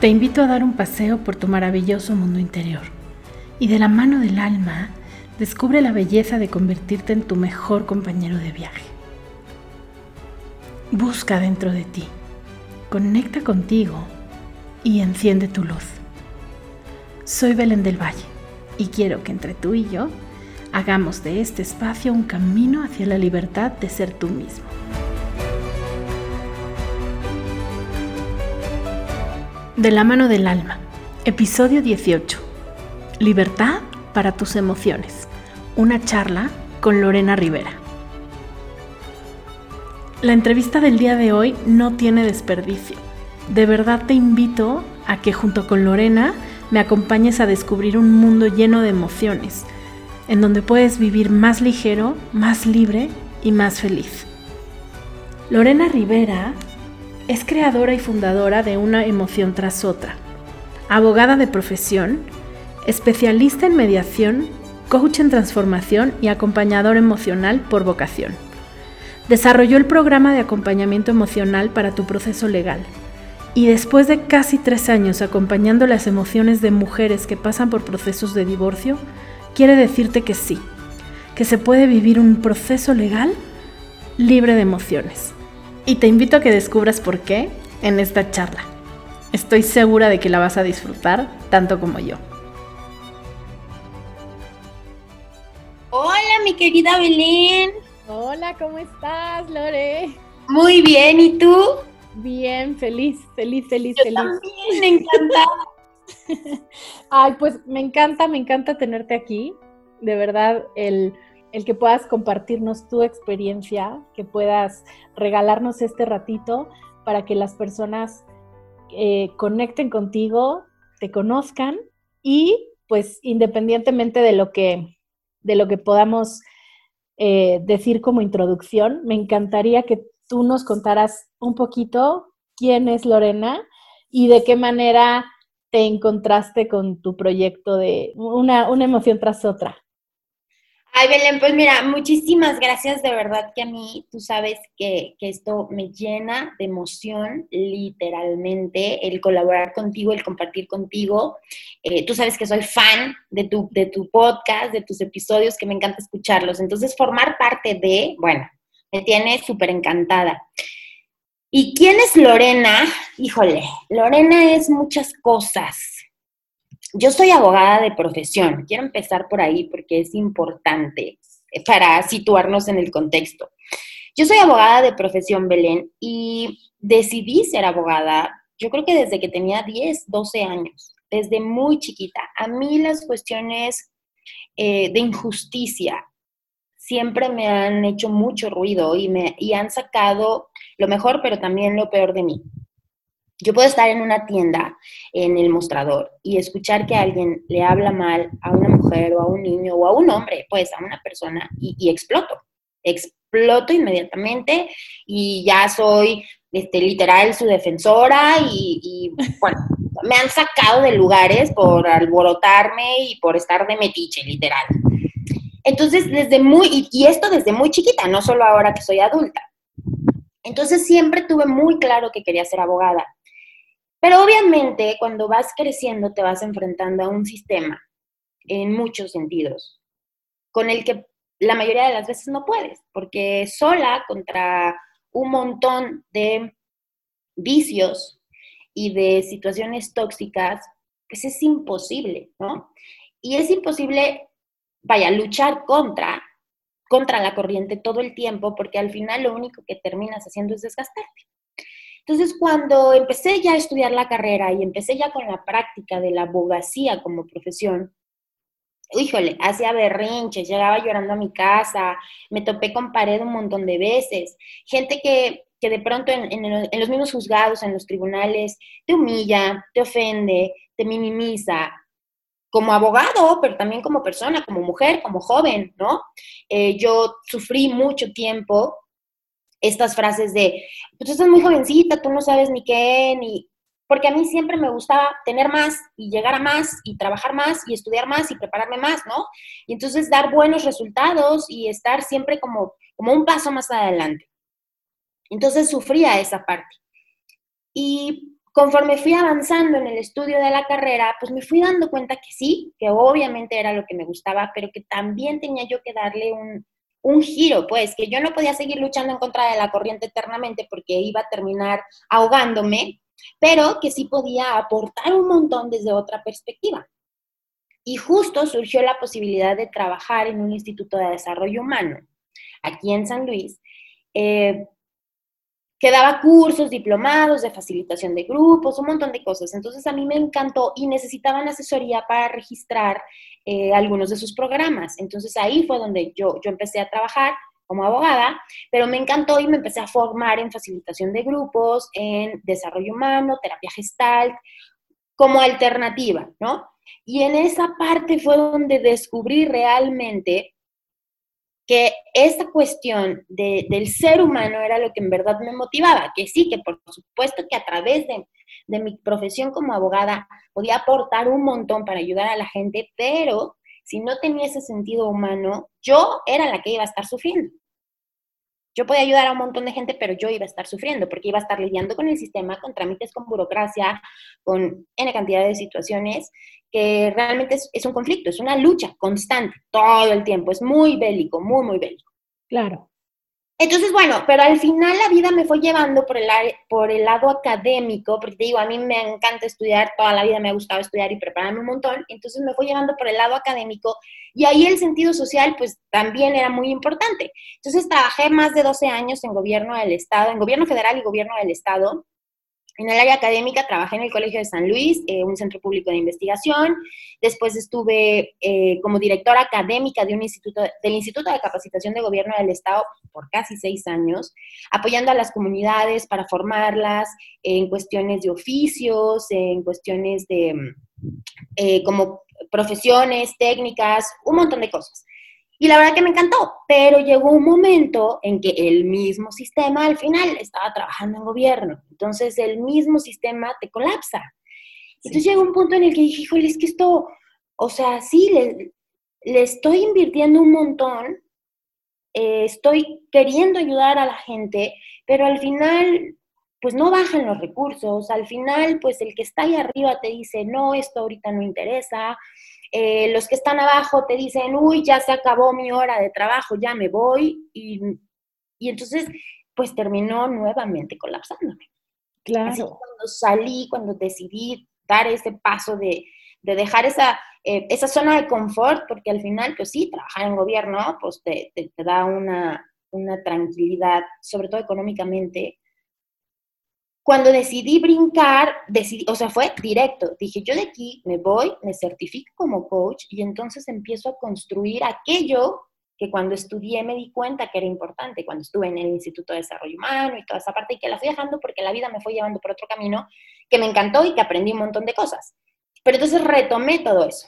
Te invito a dar un paseo por tu maravilloso mundo interior y de la mano del alma descubre la belleza de convertirte en tu mejor compañero de viaje. Busca dentro de ti, conecta contigo y enciende tu luz. Soy Belén del Valle y quiero que entre tú y yo hagamos de este espacio un camino hacia la libertad de ser tú mismo. De la mano del alma, episodio 18. Libertad para tus emociones. Una charla con Lorena Rivera. La entrevista del día de hoy no tiene desperdicio. De verdad te invito a que junto con Lorena me acompañes a descubrir un mundo lleno de emociones, en donde puedes vivir más ligero, más libre y más feliz. Lorena Rivera es creadora y fundadora de Una emoción tras otra, abogada de profesión, especialista en mediación, coach en transformación y acompañador emocional por vocación. Desarrolló el programa de acompañamiento emocional para tu proceso legal. Y después de casi tres años acompañando las emociones de mujeres que pasan por procesos de divorcio, quiere decirte que sí, que se puede vivir un proceso legal libre de emociones y te invito a que descubras por qué en esta charla. Estoy segura de que la vas a disfrutar tanto como yo. Hola, mi querida Belén. Hola, ¿cómo estás, Lore? Muy bien, ¿y tú? Bien, feliz, feliz, feliz, yo feliz. También, encantada. Ay, pues me encanta, me encanta tenerte aquí. De verdad, el el que puedas compartirnos tu experiencia, que puedas regalarnos este ratito para que las personas eh, conecten contigo, te conozcan y pues independientemente de lo que, de lo que podamos eh, decir como introducción, me encantaría que tú nos contaras un poquito quién es Lorena y de qué manera te encontraste con tu proyecto de una, una emoción tras otra. Ay, Belén, pues mira, muchísimas gracias, de verdad que a mí, tú sabes que, esto me llena de emoción, literalmente, el colaborar contigo, el compartir contigo. Eh, tú sabes que soy fan de tu, de tu podcast, de tus episodios, que me encanta escucharlos. Entonces, formar parte de, bueno, me tiene súper encantada. ¿Y quién es Lorena? Híjole, Lorena es muchas cosas yo soy abogada de profesión. Quiero empezar por ahí porque es importante para situarnos en el contexto. Yo soy abogada de profesión, Belén, y decidí ser abogada, yo creo que desde que tenía 10, 12 años, desde muy chiquita. A mí las cuestiones eh, de injusticia siempre me han hecho mucho ruido y, me, y han sacado lo mejor, pero también lo peor de mí. Yo puedo estar en una tienda, en el mostrador, y escuchar que alguien le habla mal a una mujer o a un niño o a un hombre, pues a una persona, y, exploto. Exploto inmediatamente y ya soy este, literal su defensora y, bueno, me han sacado de lugares por alborotarme y por estar de metiche, literal. Entonces, desde muy, y esto desde muy chiquita, no solo ahora que soy adulta. Entonces siempre tuve muy claro que quería ser abogada. Pero obviamente cuando vas creciendo te vas enfrentando a un sistema en muchos sentidos, con el que la mayoría de las veces no puedes, porque sola contra un montón de vicios y de situaciones tóxicas, pues es imposible, ¿no? Y es imposible, vaya, luchar contra, contra la corriente todo el tiempo, porque al final lo único que terminas haciendo es desgastarte. Entonces, cuando empecé ya a estudiar la carrera y empecé ya con la práctica de la abogacía como profesión, híjole, hacía berrinches, llegaba llorando a mi casa, me topé con pared un montón de veces, gente que, de pronto en, en, los mismos juzgados, en los tribunales, te humilla, te ofende, te minimiza, como abogado, pero también como persona, como mujer, como joven, ¿no? Eh, yo sufrí mucho tiempo estas frases de, pues tú estás muy jovencita, tú no sabes ni qué, ni... Porque a mí siempre me gustaba tener más y llegar a más y trabajar más y estudiar más y prepararme más, ¿no? Y entonces dar buenos resultados y estar siempre como, como un paso más adelante. Entonces sufría esa parte. Y conforme fui avanzando en el estudio de la carrera, pues me fui dando cuenta que sí, que obviamente era lo que me gustaba, pero que también tenía yo que darle un, un giro, pues, que yo no podía seguir luchando en contra de la corriente eternamente porque iba a terminar ahogándome, pero que sí podía aportar un montón desde otra perspectiva. Y justo surgió la posibilidad de trabajar en un instituto de desarrollo humano, aquí en San Luis, eh, que daba cursos, diplomados de facilitación de grupos, un montón de cosas. Entonces a mí me encantó y necesitaban asesoría para registrar eh, algunos de sus programas. Entonces ahí fue donde yo, yo empecé a trabajar como abogada, pero me encantó y me empecé a formar en facilitación de grupos, en desarrollo humano, terapia gestal, como alternativa, ¿no? Y en esa parte fue donde descubrí realmente que esta cuestión del ser humano era lo que en verdad me motivaba, que sí, que por supuesto que a través de, de mi profesión como abogada podía aportar un montón para ayudar a la gente, pero si no tenía ese sentido humano, yo era la que iba a estar sufriendo. Yo podía ayudar a un montón de gente, pero yo iba a estar sufriendo porque iba a estar lidiando con el sistema, con trámites, con burocracia, con N cantidad de situaciones que realmente es, un conflicto, es una lucha constante todo el tiempo, es muy bélico, muy, muy bélico. Claro. Entonces, bueno, pero al final la vida me fue llevando por el, lado académico, porque te digo, a mí me encanta estudiar, toda la vida me ha gustado estudiar y prepararme un montón, entonces me fue llevando por el lado académico y ahí el sentido social pues también era muy importante. Entonces trabajé más de 12 años en gobierno del Estado, en gobierno federal y gobierno del Estado, en el área académica trabajé en el Colegio de San Luis, eh, un centro público de investigación. Después estuve eh, como directora académica de un instituto, del Instituto de Capacitación de Gobierno del Estado por casi seis años, apoyando a las comunidades para formarlas en cuestiones de oficios, en cuestiones de eh, como profesiones, técnicas, un montón de cosas. Y la verdad que me encantó, pero llegó un momento en que el mismo sistema al final estaba trabajando en gobierno. Entonces el mismo sistema te colapsa. Entonces llegó un punto en el que dije, híjole, es que esto, o sea, sí, le, estoy invirtiendo un montón, eh, estoy queriendo ayudar a la gente, pero al final, pues no bajan los recursos, al final, pues el que está ahí arriba te dice, no, esto ahorita no interesa, eh, los que están abajo te dicen, uy, ya se acabó mi hora de trabajo, ya me voy, y, entonces, pues terminó nuevamente colapsándome. Claro. cuando salí, cuando decidí dar ese paso de, dejar esa, eh, esa zona de confort, porque al final, pues sí, trabajar en gobierno, pues te, te, da una, una tranquilidad, sobre todo económicamente, cuando decidí brincar, decidí, o sea, fue directo. Dije, yo de aquí me voy, me certifico como coach y entonces empiezo a construir aquello que cuando estudié me di cuenta que era importante, cuando estuve en el Instituto de Desarrollo Humano y toda esa parte, y que la fui dejando porque la vida me fue llevando por otro camino que me encantó y que aprendí un montón de cosas. Pero entonces retomé todo eso.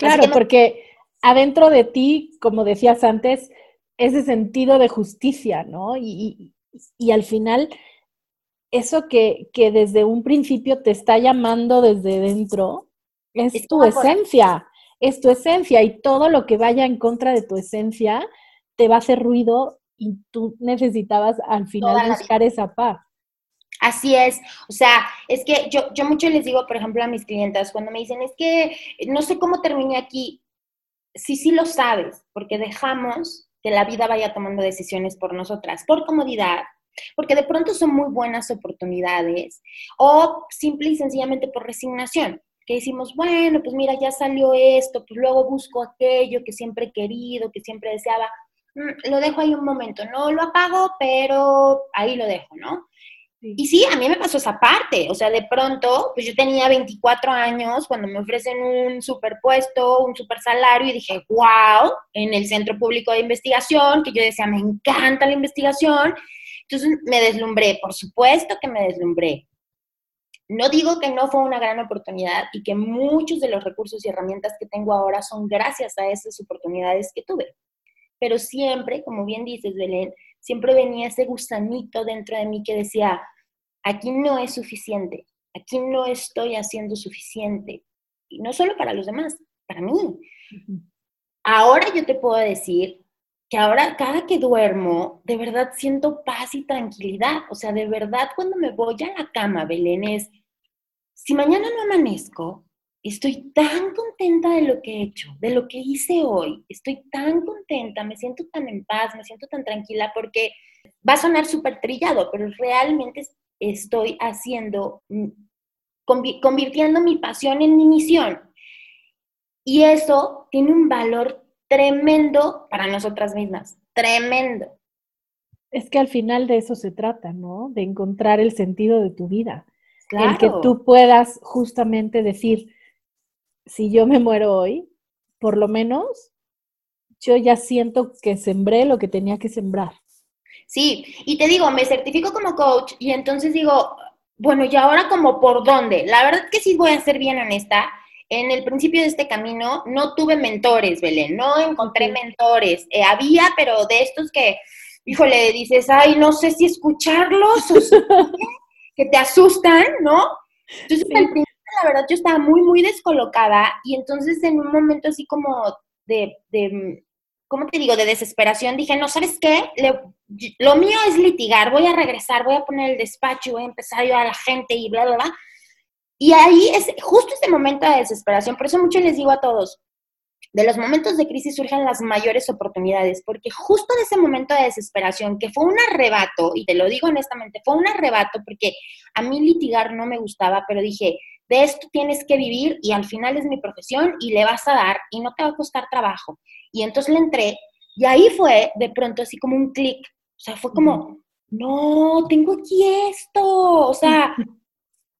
Claro, porque adentro de ti, como decías antes, ese sentido de justicia, ¿no? Y, y, y al final eso que, que, desde un principio te está llamando desde dentro, es, tu esencia, es tu esencia y todo lo que vaya en contra de tu esencia te va a hacer ruido y tú necesitabas al final buscar esa paz. Así es, o sea, es que yo, yo mucho les digo, por ejemplo, a mis clientes, cuando me dicen, es que no sé cómo terminé aquí, sí, sí lo sabes, porque dejamos que la vida vaya tomando decisiones por nosotras, por comodidad, porque de pronto son muy buenas oportunidades o simple y sencillamente por resignación, que decimos, bueno, pues mira, ya salió esto, pues luego busco aquello que siempre he querido, que siempre deseaba, mm, lo dejo ahí un momento, no lo apago, pero ahí lo dejo, ¿no? Y sí, a mí me pasó esa parte, o sea, de pronto, pues yo tenía 24 años cuando me ofrecen un superpuesto, un super salario y dije, wow, en el Centro Público de Investigación, que yo decía, me encanta la investigación, entonces me deslumbré, por supuesto que me deslumbré. No digo que no fue una gran oportunidad y que muchos de los recursos y herramientas que tengo ahora son gracias a esas oportunidades que tuve. Pero siempre, como bien dices, Belén, siempre venía ese gusanito dentro de mí que decía, aquí no es suficiente, aquí no estoy haciendo suficiente. Y no solo para los demás, para mí. Ahora yo te puedo decir que ahora cada que duermo, de verdad siento paz y tranquilidad. O sea, de verdad cuando me voy a la cama, Belén, es, si mañana no amanezco, estoy tan contenta de lo que he hecho, de lo que hice hoy, estoy tan contenta, me siento tan en paz, me siento tan tranquila porque va a sonar súper trillado, pero realmente estoy haciendo, mm, convirtiendo mi pasión en mi misión. Y eso tiene un valor tremendo para nosotras mismas, tremendo. Es que al final de eso se trata, ¿no? De encontrar el sentido de tu vida. Claro. El que tú puedas justamente decir, si yo me muero hoy, por lo menos yo ya siento que sembré lo que tenía que sembrar. Sí, y te digo, me certifico como coach y entonces digo, bueno, ¿y ahora como por dónde? La verdad que sí voy a ser bien honesta. En el principio de este camino no tuve mentores, Belén, no encontré mentores. Eh, había, pero de estos que, híjole, dices, ay, no sé si escucharlos o que te asustan, ¿no? Entonces, al principio, la verdad, yo estaba muy, muy descolocada y entonces en un momento así como de, de ¿cómo te digo?, de desesperación, dije, no, ¿sabes qué? lo mío es litigar, voy a regresar, voy a poner el despacho, voy a empezar ayudar a la gente y bla, bla, bla. Y ahí es justo ese momento de desesperación, por eso mucho les digo a todos, de los momentos de crisis surgen las mayores oportunidades, porque justo de ese momento de desesperación, que fue un arrebato, y te lo digo honestamente, fue un arrebato porque a mí litigar no me gustaba, pero dije, de esto tienes que vivir y al final es mi profesión y le vas a dar y no te va a costar trabajo. Y entonces le entré y ahí fue de pronto así como un clic, o sea, fue como, no, tengo aquí esto, o sea,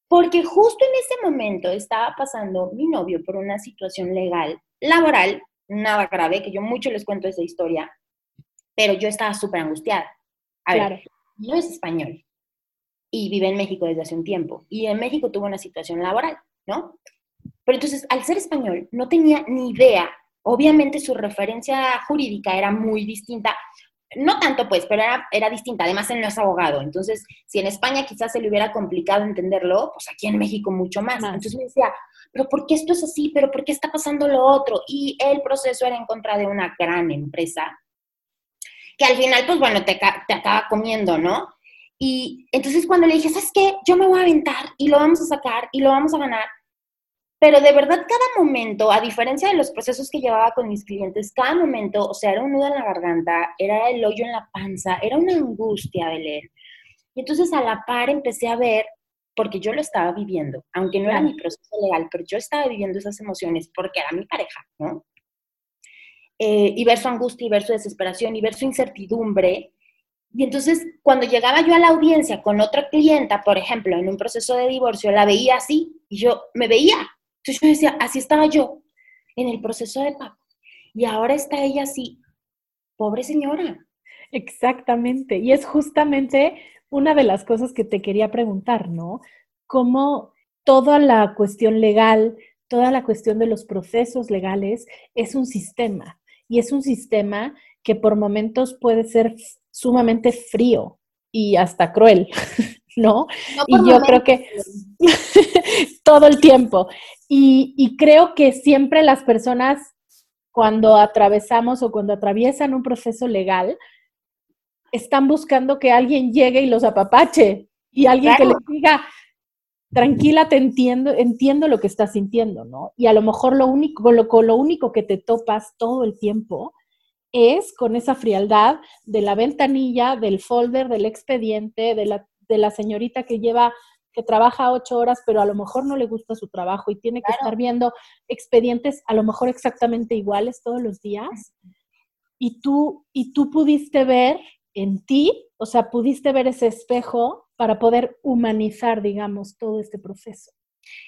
porque justo en ese momento estaba pasando mi novio por una situación legal, laboral, nada grave, que yo mucho les cuento esa historia, pero yo estaba súper angustiada. A ver, no es español y vive en México desde hace un tiempo, y en México tuvo una situación laboral, ¿no? Pero entonces, al ser español, no tenía ni idea, obviamente su referencia jurídica era muy distinta, no tanto pues, pero era, era, distinta. Además, él no es abogado. Entonces, si en España quizás se le hubiera complicado entenderlo, pues aquí en México mucho más. Entonces me decía, pero ¿por qué esto es así? ¿Pero por qué está pasando lo otro? Y el proceso era en contra de una gran empresa que al final, pues bueno, te, te acaba comiendo, ¿no? Y entonces cuando le dije, ¿sabes qué? Yo me voy a aventar y lo vamos a sacar y lo vamos a ganar, pero de verdad, cada momento, a diferencia de los procesos que llevaba con mis clientes, cada momento, o sea, era un nudo en la garganta, era el hoyo en la panza, era una angustia de leer. Y entonces a la par empecé a ver, porque yo lo estaba viviendo, aunque no era mi proceso legal, pero yo estaba viviendo esas emociones porque era mi pareja, ¿no? Eh, y ver su angustia, y ver su desesperación, y ver su incertidumbre. Y entonces, cuando llegaba yo a la audiencia con otra clienta, por ejemplo, en un proceso de divorcio, la veía así, y yo me veía, entonces yo decía, así estaba yo en el proceso de Paco. Y ahora está ella así, pobre señora. Exactamente. Y es justamente una de las cosas que te quería preguntar, ¿no? Cómo toda la cuestión legal, toda la cuestión de los procesos legales es un sistema. Y es un sistema que por momentos puede ser sumamente frío y hasta cruel, ¿no? y yo creo que todo el tiempo. Y, creo que siempre las personas cuando atravesamos o cuando atraviesan un proceso legal, están buscando que alguien llegue y los apapache y alguien que les diga, tranquila, te entiendo, entiendo lo que estás sintiendo, ¿no? Y a lo mejor lo único, lo, lo único que te topas todo el tiempo es con esa frialdad de la ventanilla, del folder, del expediente, de la, de la señorita que lleva que trabaja ocho horas, pero a lo mejor no le gusta su trabajo y tiene que estar viendo expedientes a lo mejor exactamente iguales todos los días. Y tú, y tú pudiste ver en ti, o sea, pudiste ver ese espejo para poder humanizar, digamos, todo este proceso.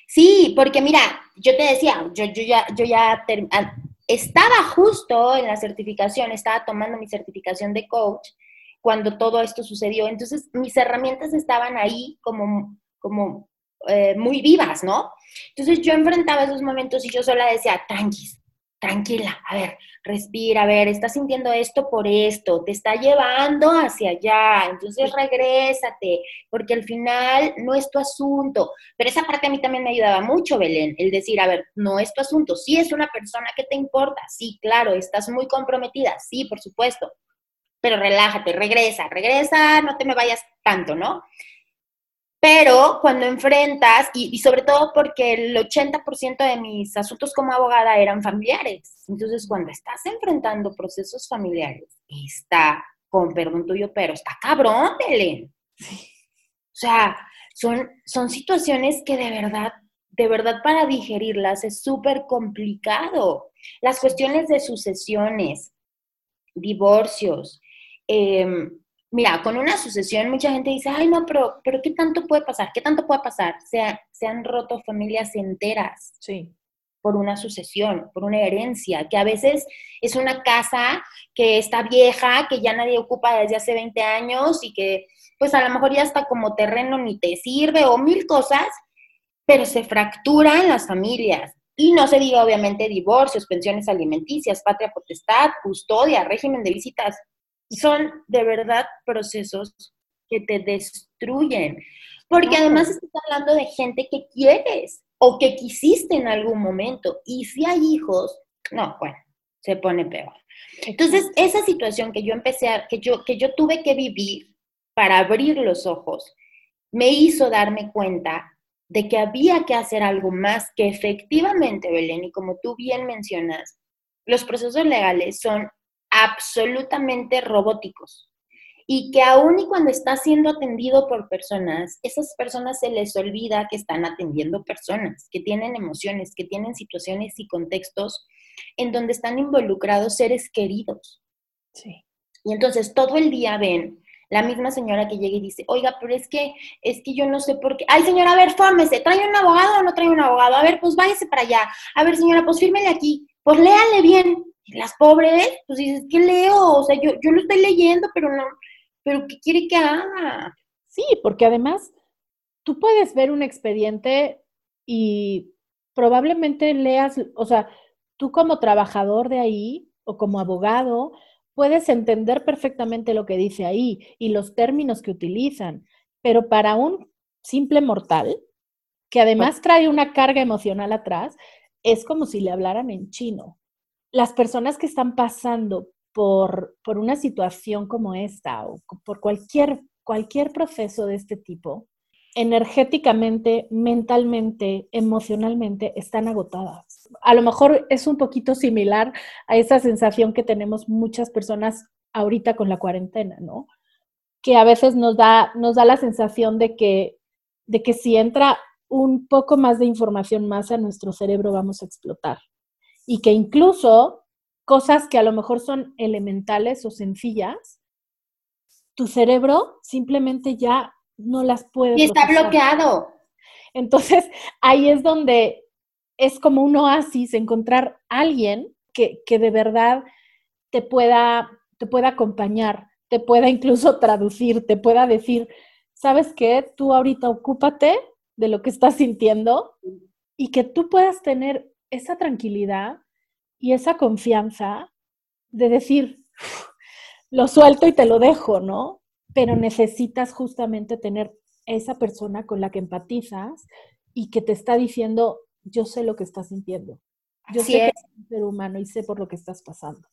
Sí, porque mira, yo te decía, yo, yo ya, yo ya estaba justo en la certificación, estaba tomando mi certificación de coach cuando todo esto sucedió. Entonces, mis herramientas estaban ahí como como eh, muy vivas, ¿no? Entonces yo enfrentaba esos momentos y yo sola decía, tranquis, tranquila, a ver, respira, a ver, estás sintiendo esto por esto, te está llevando hacia allá, entonces regrésate, porque al final no es tu asunto. Pero esa parte a mí también me ayudaba mucho, Belén, el decir, a ver, no es tu asunto, sí es una persona que te importa, sí, claro, estás muy comprometida, sí, por supuesto, pero relájate, regresa, regresa, no te me vayas tanto, ¿no? Pero cuando enfrentas, y, sobre todo porque el 80% de mis asuntos como abogada eran familiares, entonces cuando estás enfrentando procesos familiares, está, con perdón tuyo, pero está cabrón, Belén. O sea, son, son situaciones que de verdad, de verdad para digerirlas es súper complicado. Las cuestiones de sucesiones, divorcios, eh, mira, con una sucesión mucha gente dice, ay no, pero, pero ¿qué tanto puede pasar? ¿Qué tanto puede pasar? Se, se han roto familias enteras. Sí. Por una sucesión, por una herencia, que a veces es una casa que está vieja, que ya nadie ocupa desde hace 20 años y que pues a lo mejor ya está como terreno ni te sirve o mil cosas, pero se fracturan las familias. Y no se diga obviamente divorcios, pensiones alimenticias, patria potestad, custodia, régimen de visitas son de verdad procesos que te destruyen. Porque además estás hablando de gente que quieres o que quisiste en algún momento. Y si hay hijos, no, bueno, se pone peor. Entonces, esa situación que yo empecé a, que yo, que yo tuve que vivir para abrir los ojos, me hizo darme cuenta de que había que hacer algo más que efectivamente, Belén, y como tú bien mencionas, los procesos legales son absolutamente robóticos. Y que aún y cuando está siendo atendido por personas, esas personas se les olvida que están atendiendo personas, que tienen emociones, que tienen situaciones y contextos en donde están involucrados seres queridos. Sí. Y entonces todo el día ven la misma señora que llega y dice, oiga, pero es que, es que yo no sé por qué. Ay, señora, a ver, fórmese, ¿trae un abogado o no trae un abogado? A ver, pues váyase para allá. A ver, señora, pues fírmele aquí. Pues léale bien las pobres, pues dices, ¿qué leo? O sea, yo, yo lo estoy leyendo, pero no, pero ¿qué quiere que haga? Sí, porque además tú puedes ver un expediente y probablemente leas, o sea, tú como trabajador de ahí o como abogado, puedes entender perfectamente lo que dice ahí y los términos que utilizan, pero para un simple mortal, que además trae una carga emocional atrás, es como si le hablaran en chino las personas que están pasando por, por una situación como esta o por cualquier, cualquier proceso de este tipo, energéticamente, mentalmente, emocionalmente, están agotadas. A lo mejor es un poquito similar a esa sensación que tenemos muchas personas ahorita con la cuarentena, ¿no? Que a veces nos da, nos da la sensación de que, de que si entra un poco más de información más a nuestro cerebro vamos a explotar y que incluso cosas que a lo mejor son elementales o sencillas, tu cerebro simplemente ya no las puede. Y está bloqueado. Entonces, ahí es donde es como un oasis encontrar a alguien que, que de verdad te pueda, te pueda acompañar, te pueda incluso traducir, te pueda decir, ¿sabes qué? Tú ahorita ocúpate de lo que estás sintiendo y que tú puedas tener esa tranquilidad y esa confianza de decir, lo suelto y te lo dejo, ¿no? Pero necesitas justamente tener esa persona con la que empatizas y que te está diciendo, yo sé lo que estás sintiendo. Yo sé que eres un ser humano y sé por lo que estás pasando.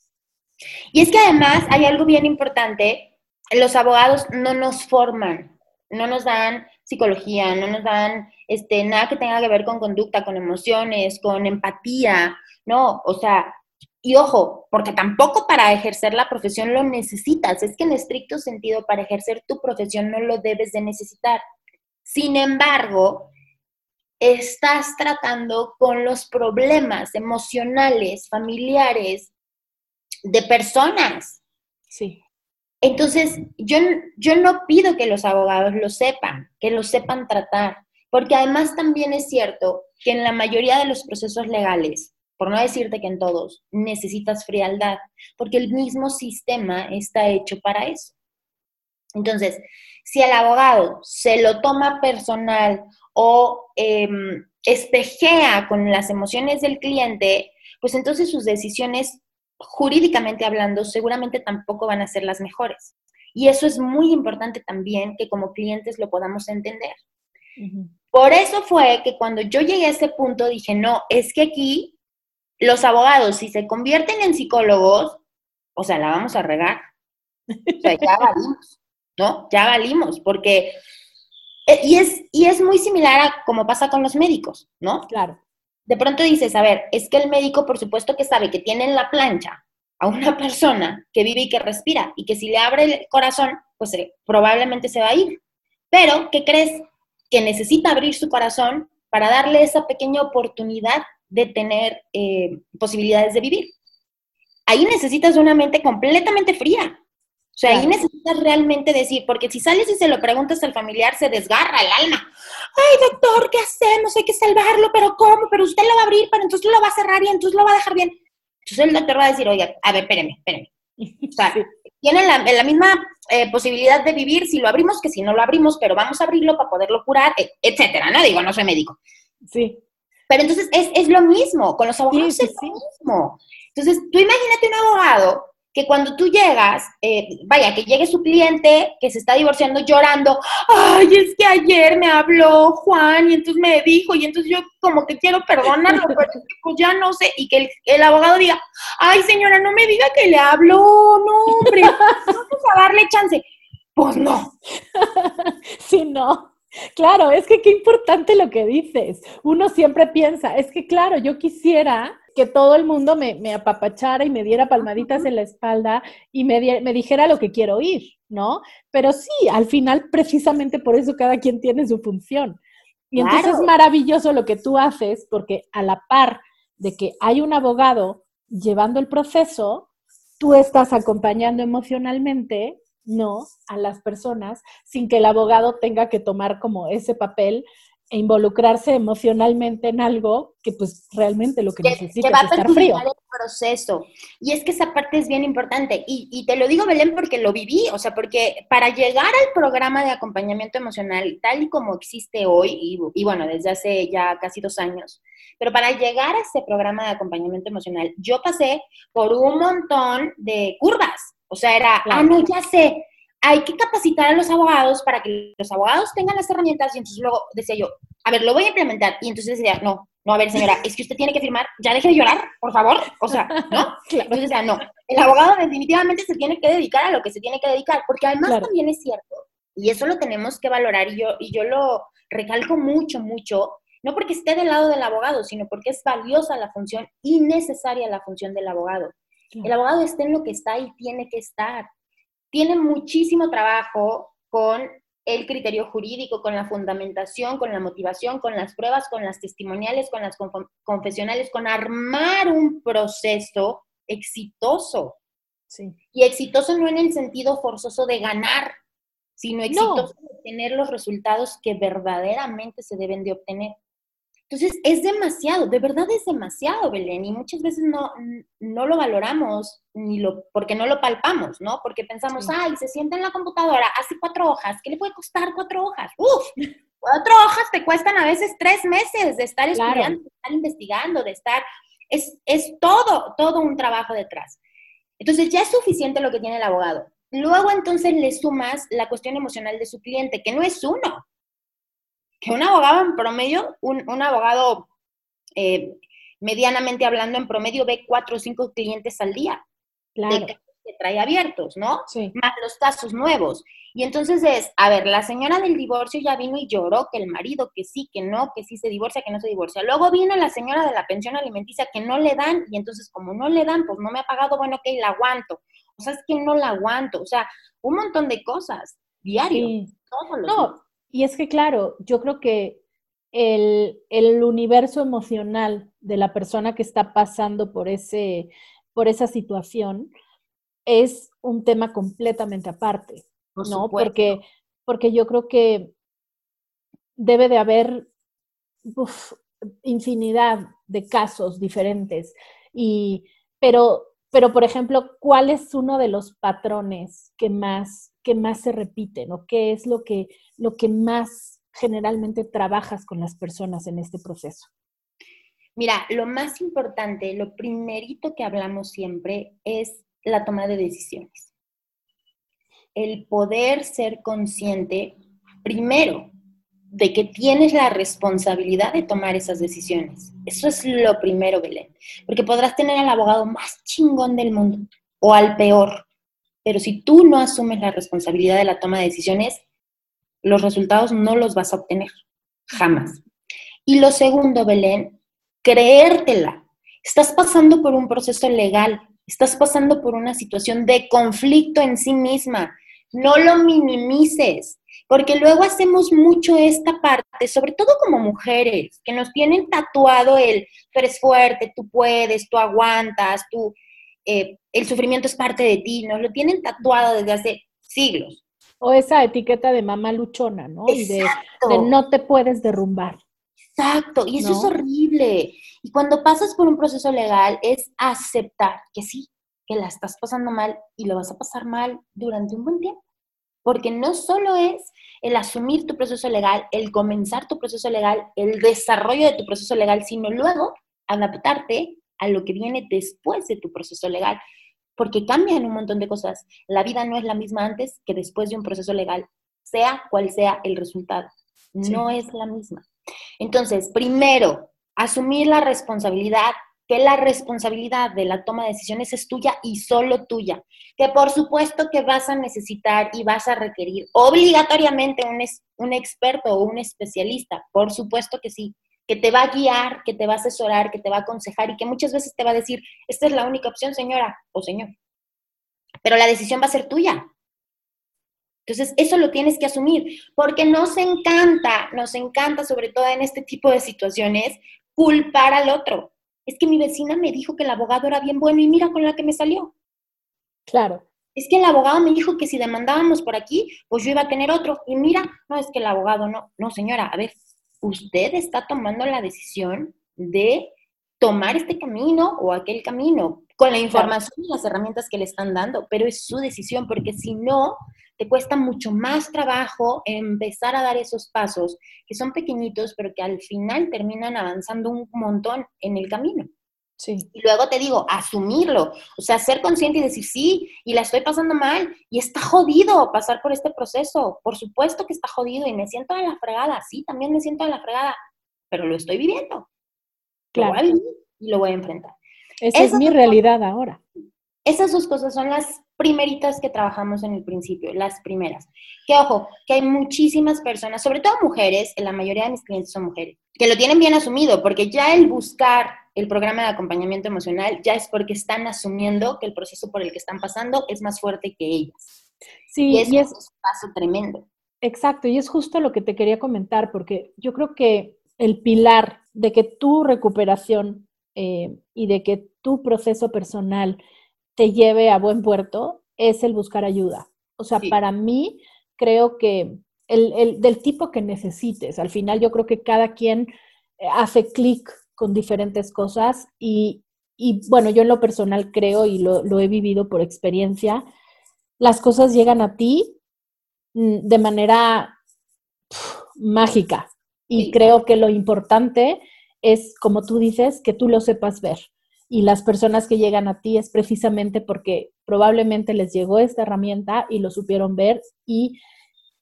Y es que además hay algo bien importante, los abogados no nos forman, no nos dan psicología, no nos dan este, nada que tenga que ver con conducta, con emociones, con empatía, no, o sea, y ojo, porque tampoco para ejercer la profesión lo necesitas, es que en estricto sentido para ejercer tu profesión no lo debes de necesitar. Sin embargo, estás tratando con los problemas emocionales, familiares de personas. Sí. Entonces, yo, yo no pido que los abogados lo sepan, que lo sepan tratar, porque además también es cierto que en la mayoría de los procesos legales, por no decirte que en todos, necesitas frialdad, porque el mismo sistema está hecho para eso. Entonces, si el abogado se lo toma personal o eh, espejea con las emociones del cliente, pues entonces sus decisiones, jurídicamente hablando, seguramente tampoco van a ser las mejores. Y eso es muy importante también que como clientes lo podamos entender. Por eso fue que cuando yo llegué a ese punto dije, no, es que aquí los abogados, si se convierten en psicólogos, o sea, la vamos a regar. O sea, ya valimos, ¿no? Ya valimos, porque... Eh, y es, y es muy similar a como pasa con los médicos, ¿no? Claro. De pronto dices, a ver, es que el médico por supuesto que sabe que tiene en la plancha a una persona que vive y que respira y que si le abre el corazón, pues eh, probablemente se va a ir. Pero, ¿qué crees? Que necesita abrir su corazón para darle esa pequeña oportunidad de tener eh, posibilidades de vivir. Ahí necesitas una mente completamente fría. O sea, ahí necesitas realmente decir, porque si sales y se lo preguntas al familiar, se desgarra el alma. Ay, doctor, ¿qué hacemos? Hay que salvarlo, pero ¿cómo? Pero usted lo va a abrir, pero entonces lo va a cerrar y entonces lo va a dejar bien. Entonces el doctor va a decir, oye, a ver, espéreme, espéreme. O sea, tienen la, la misma eh, posibilidad de vivir si lo abrimos que si no lo abrimos, pero vamos a abrirlo para poderlo curar, e, etcétera, ¿no? Digo, no soy médico. Sí. Pero entonces es, es lo mismo, con los abogados es lo mismo. Entonces, tú imagínate un abogado que cuando tú llegas, eh, vaya, que llegue su cliente que se está divorciando llorando, ay, es que ayer me habló Juan y entonces me dijo, y entonces yo como que quiero perdonarlo, pero pues ya no sé, y que el, abogado diga, ay señora, no me diga que le habló, no hombre, vamos a darle chance. Pues no. Sí, no. Claro, es que qué importante lo que dices. Uno siempre piensa, es que claro, yo quisiera que todo el mundo me, me apapachara y me diera palmaditas en la espalda y me, me dijera lo que quiero oír, ¿no? Pero sí, al final, precisamente por eso cada quien tiene su función. Y entonces es maravilloso lo que tú haces, porque a la par de que hay un abogado llevando el proceso, tú estás acompañando emocionalmente no a las personas sin que el abogado tenga que tomar como ese papel e involucrarse emocionalmente en algo que pues realmente lo que, necesita es estar frío. El proceso. Y es que esa parte es bien importante. Y, y, te lo digo, Belén, porque lo viví. O sea, porque para llegar al programa de acompañamiento emocional, tal y como existe hoy, y, y bueno, desde hace ya casi dos años, pero para llegar a ese programa de acompañamiento emocional, yo pasé por un montón de curvas. O sea, era, ah, no, ya sé, hay que capacitar a los abogados para que los abogados tengan las herramientas y entonces luego decía yo, a ver, lo voy a implementar. Y entonces decía, no, no, a ver, señora, es que usted tiene que firmar, ya deje de llorar, por favor. O sea, ¿no? Entonces decía, no, el abogado definitivamente se tiene que dedicar a lo que se tiene que dedicar, porque además también es cierto, y eso lo tenemos que valorar, y yo, y yo lo recalco mucho, mucho, no porque esté del lado del abogado, sino porque es valiosa la función y necesaria la función del abogado. El abogado está en lo que está y tiene que estar tiene muchísimo trabajo con el criterio jurídico, con la fundamentación, con la motivación, con las pruebas, con las testimoniales, con las confesionales, con armar un proceso exitoso. Y exitoso no en el sentido forzoso de ganar, sino exitoso de tener los resultados que verdaderamente se deben de obtener. Entonces, es demasiado, de verdad es demasiado, Belén, y muchas veces no, no lo valoramos ni lo, porque no lo palpamos, ¿no? Porque pensamos, ay, se sienta en la computadora, hace cuatro hojas, ¿qué le puede costar cuatro hojas? ¡Uf! Cuatro hojas te cuestan a veces tres meses de estar estudiando, de estar investigando, de estar... Es, es todo, todo un trabajo detrás. Entonces, ya es suficiente lo que tiene el abogado. Luego, entonces, le sumas la cuestión emocional de su cliente, que no es uno, que un abogado en promedio, un, un abogado eh, medianamente hablando, en promedio ve cuatro o cinco clientes al día. Claro. que trae abiertos, ¿no? Sí. Más los casos nuevos. Y entonces es, a ver, la señora del divorcio ya vino y lloró que el marido, que sí, que no, que sí se divorcia, que no se divorcia. Luego vino la señora de la pensión alimenticia que no le dan, y entonces como no le dan, pues no me ha pagado, bueno, ok, la aguanto. O sea, es que no la aguanto. O sea, un montón de cosas, diario. Sí. Todos los no, y es que, claro, yo creo que el, el, universo emocional de la persona que está pasando por, ese, por esa situación es un tema completamente aparte, ¿no? porque, porque yo creo que debe de haber infinidad de casos diferentes. Y, pero, pero, por ejemplo, ¿cuál es uno de los patrones que más que más se repiten o qué es lo que, lo que más generalmente trabajas con las personas en este proceso? Mira, lo más importante, lo primerito que hablamos siempre es la toma de decisiones. El poder ser consciente, primero, de que tienes la responsabilidad de tomar esas decisiones. Eso es lo primero, Belén. Porque podrás tener al abogado más chingón del mundo o al peor. Pero si tú no asumes la responsabilidad de la toma de decisiones, los resultados no los vas a obtener. Jamás. Y lo segundo, Belén, creértela. Estás pasando por un proceso legal, estás pasando por una situación de conflicto en sí misma. No lo minimices, porque luego hacemos mucho esta parte, sobre todo como mujeres, que nos tienen tatuado el, tú eres fuerte, tú puedes, tú aguantas, tú, eh, el sufrimiento es parte de ti, nos lo tienen tatuado desde hace siglos. O esa etiqueta de mamá luchona, ¿no? Y de, no te puedes derrumbar. Exacto, y eso es horrible. Y cuando pasas por un proceso legal es aceptar que sí, que la estás pasando mal y lo vas a pasar mal durante un buen tiempo. Porque no solo es el asumir tu proceso legal, el comenzar tu proceso legal, el desarrollo de tu proceso legal, sino luego adaptarte a lo que viene después de tu proceso legal. Porque cambian un montón de cosas. La vida no es la misma antes que después de un proceso legal, sea cual sea el resultado. No es la misma. Entonces, primero, asumir la responsabilidad, que la responsabilidad de la toma de decisiones es tuya y solo tuya, que por supuesto que vas a necesitar y vas a requerir obligatoriamente un, un experto o un especialista, por supuesto que sí, que te va a guiar, que te va a asesorar, que te va a aconsejar y que muchas veces te va a decir, esta es la única opción, señora o señor. Pero la decisión va a ser tuya. Entonces, eso lo tienes que asumir, porque nos encanta, nos encanta, sobre todo en este tipo de situaciones, culpar al otro. Es que mi vecina me dijo que el abogado era bien bueno y mira con la que me salió. Claro. Es que el abogado me dijo que si demandábamos por aquí, pues yo iba a tener otro. Y mira, no, es que el abogado no. No, señora, a ver, usted está tomando la decisión de tomar este camino o aquel camino con la información y las herramientas que le están dando, pero es su decisión, porque si no, te cuesta mucho más trabajo empezar a dar esos pasos, que son pequeñitos, pero que al final terminan avanzando un montón en el camino. Sí. Y luego te digo, asumirlo, o sea, ser consciente y decir, sí, y la estoy pasando mal, y está jodido pasar por este proceso, por supuesto que está jodido y me siento a la fregada, sí, también me siento a la fregada, pero lo estoy viviendo. Claro. Lo voy a vivir y lo voy a enfrentar. Esa es mi realidad ahora. Esas dos cosas son las primeritas que trabajamos en el principio, las primeras. Que ojo, que hay muchísimas personas, sobre todo mujeres, la mayoría de mis clientes son mujeres, que lo tienen bien asumido, porque ya el buscar el programa de acompañamiento emocional ya es porque están asumiendo que el proceso por el que están pasando es más fuerte que ellas. Sí, y, es un paso tremendo. Exacto, y es justo lo que te quería comentar, porque yo creo que el pilar de que tu recuperación eh, y de que tu proceso personal te lleve a buen puerto es el buscar ayuda. O sea, para mí creo que el, del tipo que necesites, al final yo creo que cada quien eh, hace clic con diferentes cosas y, bueno, yo en lo personal creo y lo, he vivido por experiencia, las cosas llegan a ti mm, de manera mágica. Y creo que lo importante es, como tú dices, que tú lo sepas ver y las personas que llegan a ti es precisamente porque probablemente les llegó esta herramienta y lo supieron ver y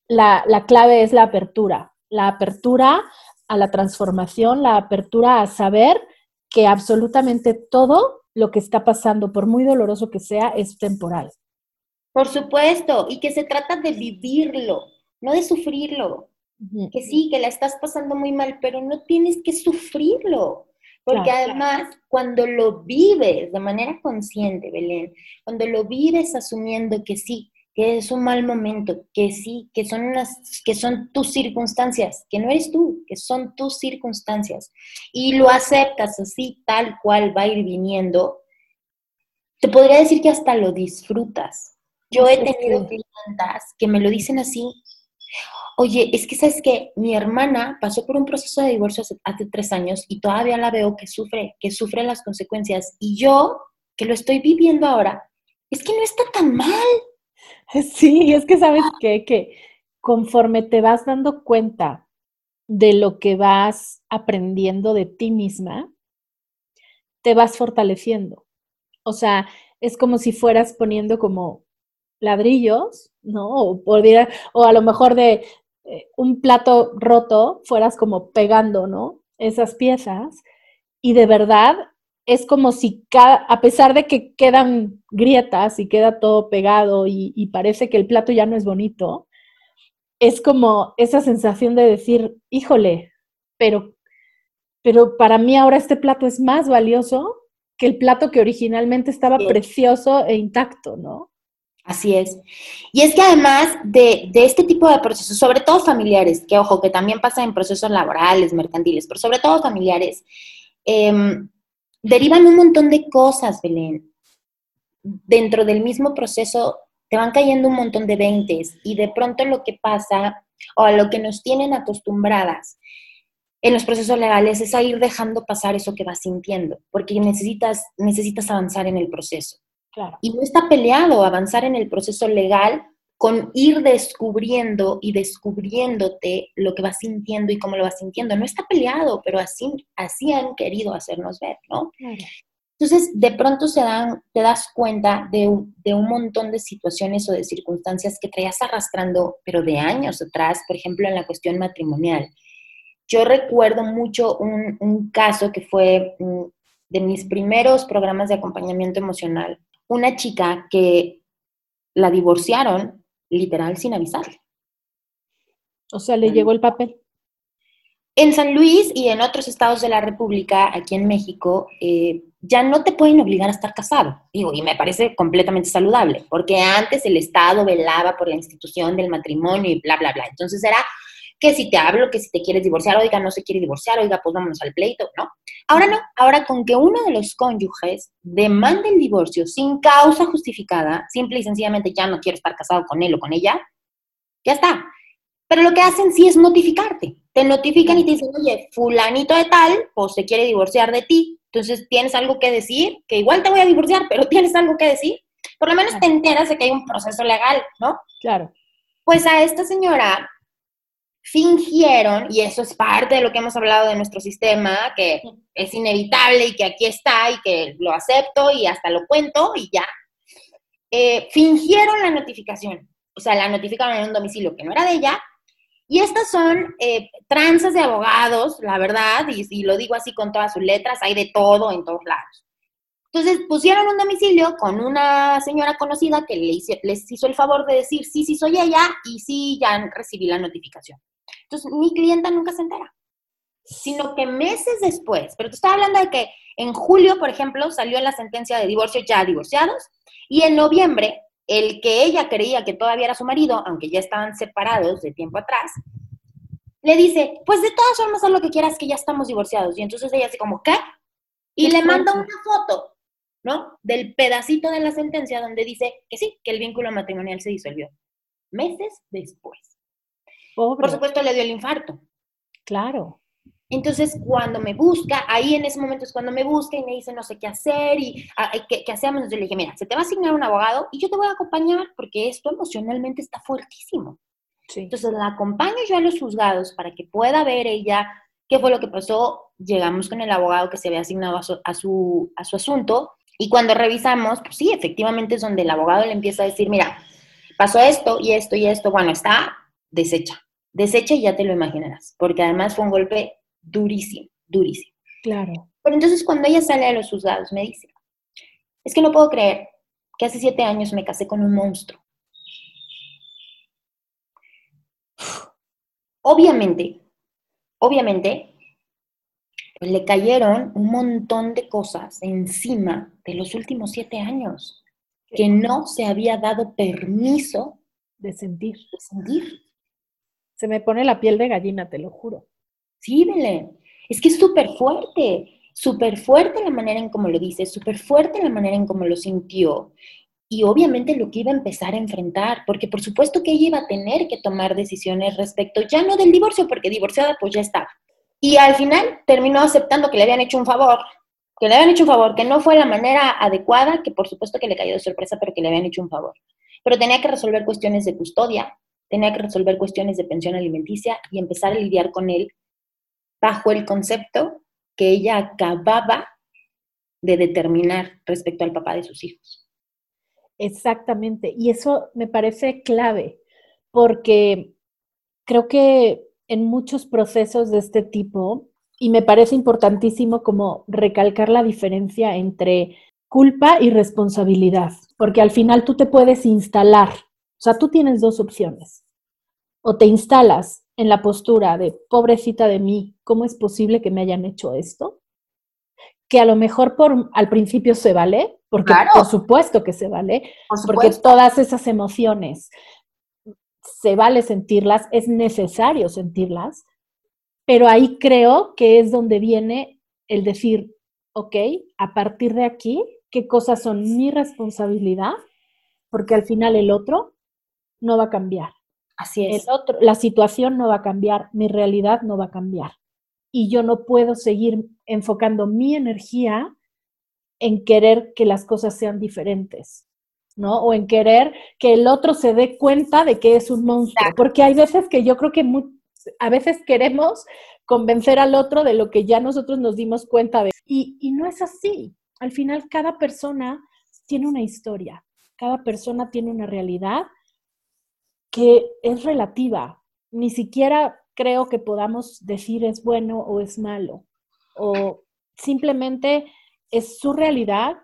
la, clave es la apertura, la apertura a la transformación, la apertura a saber que absolutamente todo lo que está pasando, por muy doloroso que sea, es temporal. Por supuesto, y que se trata de vivirlo, no de sufrirlo. Que sí, que la estás pasando muy mal, pero no tienes que sufrirlo. Porque además, cuando lo vives de manera consciente, Belén, cuando lo vives asumiendo que sí, que es un mal momento, que sí, que son unas, que son tus circunstancias, que no eres tú, que son tus circunstancias, y lo aceptas así, tal cual va a ir viniendo, te podría decir que hasta lo disfrutas. Yo he tenido clientas que me lo dicen así, oye, es que sabes que mi hermana pasó por un proceso de divorcio hace, tres años y todavía la veo que sufre, que sufre las consecuencias. Y yo, que lo estoy viviendo ahora, es que no está tan mal. Sí, es que sabes qué? que conforme te vas dando cuenta de lo que vas aprendiendo de ti misma, te vas fortaleciendo. O sea, es como si fueras poniendo como ladrillos, ¿no? O, o a lo mejor de eh, un plato roto fueras como pegando, ¿no? Esas piezas. Y de verdad es como si cada, a pesar de que quedan grietas y queda todo pegado y, parece que el plato ya no es bonito, es como esa sensación de decir, híjole, pero, pero para mí ahora este plato es más valioso que el plato que originalmente estaba precioso e intacto, ¿no? Así es. Y es que además de, este tipo de procesos, sobre todo familiares, que ojo, que también pasa en procesos laborales, mercantiles, pero sobre todo familiares, em, derivan un montón de cosas, Belén. Dentro del mismo proceso te van cayendo un montón de veintes y de pronto lo que pasa o a lo que nos tienen acostumbradas en los procesos legales es a ir dejando pasar eso que vas sintiendo, porque necesitas, necesitas avanzar en el proceso. Y no está peleado avanzar en el proceso legal con ir descubriendo y descubriéndote lo que vas sintiendo y cómo lo vas sintiendo. No está peleado, pero así, así han querido hacernos ver, ¿no? Entonces, de pronto se dan, te das cuenta de, de, un montón de situaciones o de circunstancias que traías arrastrando, pero de años atrás, por ejemplo, en la cuestión matrimonial. Yo recuerdo mucho un, un caso que fue mm, de mis primeros programas de acompañamiento emocional. Una chica que la divorciaron literal sin avisarle. O sea, le llegó el papel. En San Luis y en otros estados de la República, aquí en México, eh, ya no te pueden obligar a estar casado. Digo, y me parece completamente saludable, porque antes el Estado velaba por la institución del matrimonio y bla, bla, bla. Entonces era que si te hablo, que si te quieres divorciar, oiga, no se quiere divorciar, oiga, pues vámonos al pleito, ¿no? Ahora no, ahora con que uno de los cónyuges demande el divorcio sin causa justificada, simple y sencillamente ya no quiere estar casado con él o con ella, ya está. Pero lo que hacen sí es notificarte. Te notifican y te dicen, oye, fulanito de tal, pues se quiere divorciar de ti. Entonces tienes algo que decir, que igual te voy a divorciar, pero tienes algo que decir. Por lo menos te enteras de que hay un proceso legal, ¿no? Claro. Pues a esta señora fingieron, y eso es parte de lo que hemos hablado de nuestro sistema, que es inevitable y que aquí está y que lo acepto y hasta lo cuento y ya, eh, fingieron la notificación, o sea, la notificaron en un domicilio que no era de ella, y estas son eh, tranzas de abogados, la verdad, y, si lo digo así con todas sus letras, hay de todo en todos lados. Entonces pusieron un domicilio con una señora conocida que les hizo el favor de decir, sí, sí soy ella y sí, ya recibí la notificación. Entonces, mi clienta nunca se entera, sino que meses después, pero te estaba hablando de que en julio, por ejemplo, salió la sentencia de divorcio ya divorciados, y en noviembre, el que ella creía que todavía era su marido, aunque ya estaban separados de tiempo atrás, le dice, pues de todas formas haz lo que quieras, que ya estamos divorciados. Y entonces ella así como, ¿qué? Y le manda una foto, ¿no? Del pedacito de la sentencia donde dice que sí, que el vínculo matrimonial se disolvió. Meses después. Por supuesto, le dio el infarto. Claro. Entonces, cuando me busca, ahí en ese momento es cuando me busca y me dice no sé qué hacer y ah, qué, hacemos. Entonces le dije, mira, se te va a asignar un abogado y yo te voy a acompañar porque esto emocionalmente está fuertísimo. Entonces la acompaño yo a los juzgados para que pueda ver ella qué fue lo que pasó. Llegamos con el abogado que se había asignado a su, a su, a su asunto y cuando revisamos, pues sí, efectivamente es donde el abogado le empieza a decir, mira, pasó esto y esto y esto, bueno, está desecha. Desecha y ya te lo imaginarás, porque además fue un golpe durísimo, durísimo. Claro. Pero entonces cuando ella sale a los juzgados me dice, es que no puedo creer que hace siete años me casé con un monstruo. Obviamente, obviamente, pues le cayeron un montón de cosas encima de los últimos siete años que no se había dado permiso de sentir. De sentir. Se me pone la piel de gallina, te lo juro. Sí, Belén. Es que es súper fuerte, súper fuerte la manera en cómo lo dice, súper fuerte la manera en cómo lo sintió. Y obviamente lo que iba a empezar a enfrentar, porque por supuesto que ella iba a tener que tomar decisiones respecto ya no del divorcio, porque divorciada pues ya estaba. Y al final terminó aceptando que le habían hecho un favor, que le habían hecho un favor, que no fue la manera adecuada, que por supuesto que le cayó de sorpresa, pero que le habían hecho un favor. Pero tenía que resolver cuestiones de custodia, tenía que resolver cuestiones de pensión alimenticia y empezar a lidiar con él bajo el concepto que ella acababa de determinar respecto al papá de sus hijos. Exactamente, y eso me parece clave, porque creo que en muchos procesos de este tipo, y me parece importantísimo como recalcar la diferencia entre culpa y responsabilidad, porque al final tú te puedes instalar, sea, tú tienes dos opciones, o te instalas en la postura de pobrecita de mí, ¿cómo es posible que me hayan hecho esto? Que a lo mejor por, al principio se vale, porque por supuesto que se vale, porque todas esas emociones se vale sentirlas, es necesario sentirlas, pero ahí creo que es donde viene el decir, ok, a partir de aquí, ¿qué cosas son mi responsabilidad? Porque al final el otro no va a cambiar. Así es. El otro, la situación no va a cambiar, mi realidad no va a cambiar. Y yo no puedo seguir enfocando mi energía en querer que las cosas sean diferentes. ¿no? O en querer que el otro se dé cuenta de que es un monstruo. Porque hay veces que yo creo que a veces queremos convencer al otro de lo que ya nosotros nos dimos cuenta de. Y, y no es así. Al final, cada persona tiene una historia, cada persona tiene una realidad que es relativa. Ni siquiera creo que podamos decir es bueno o es malo. O simplemente es su realidad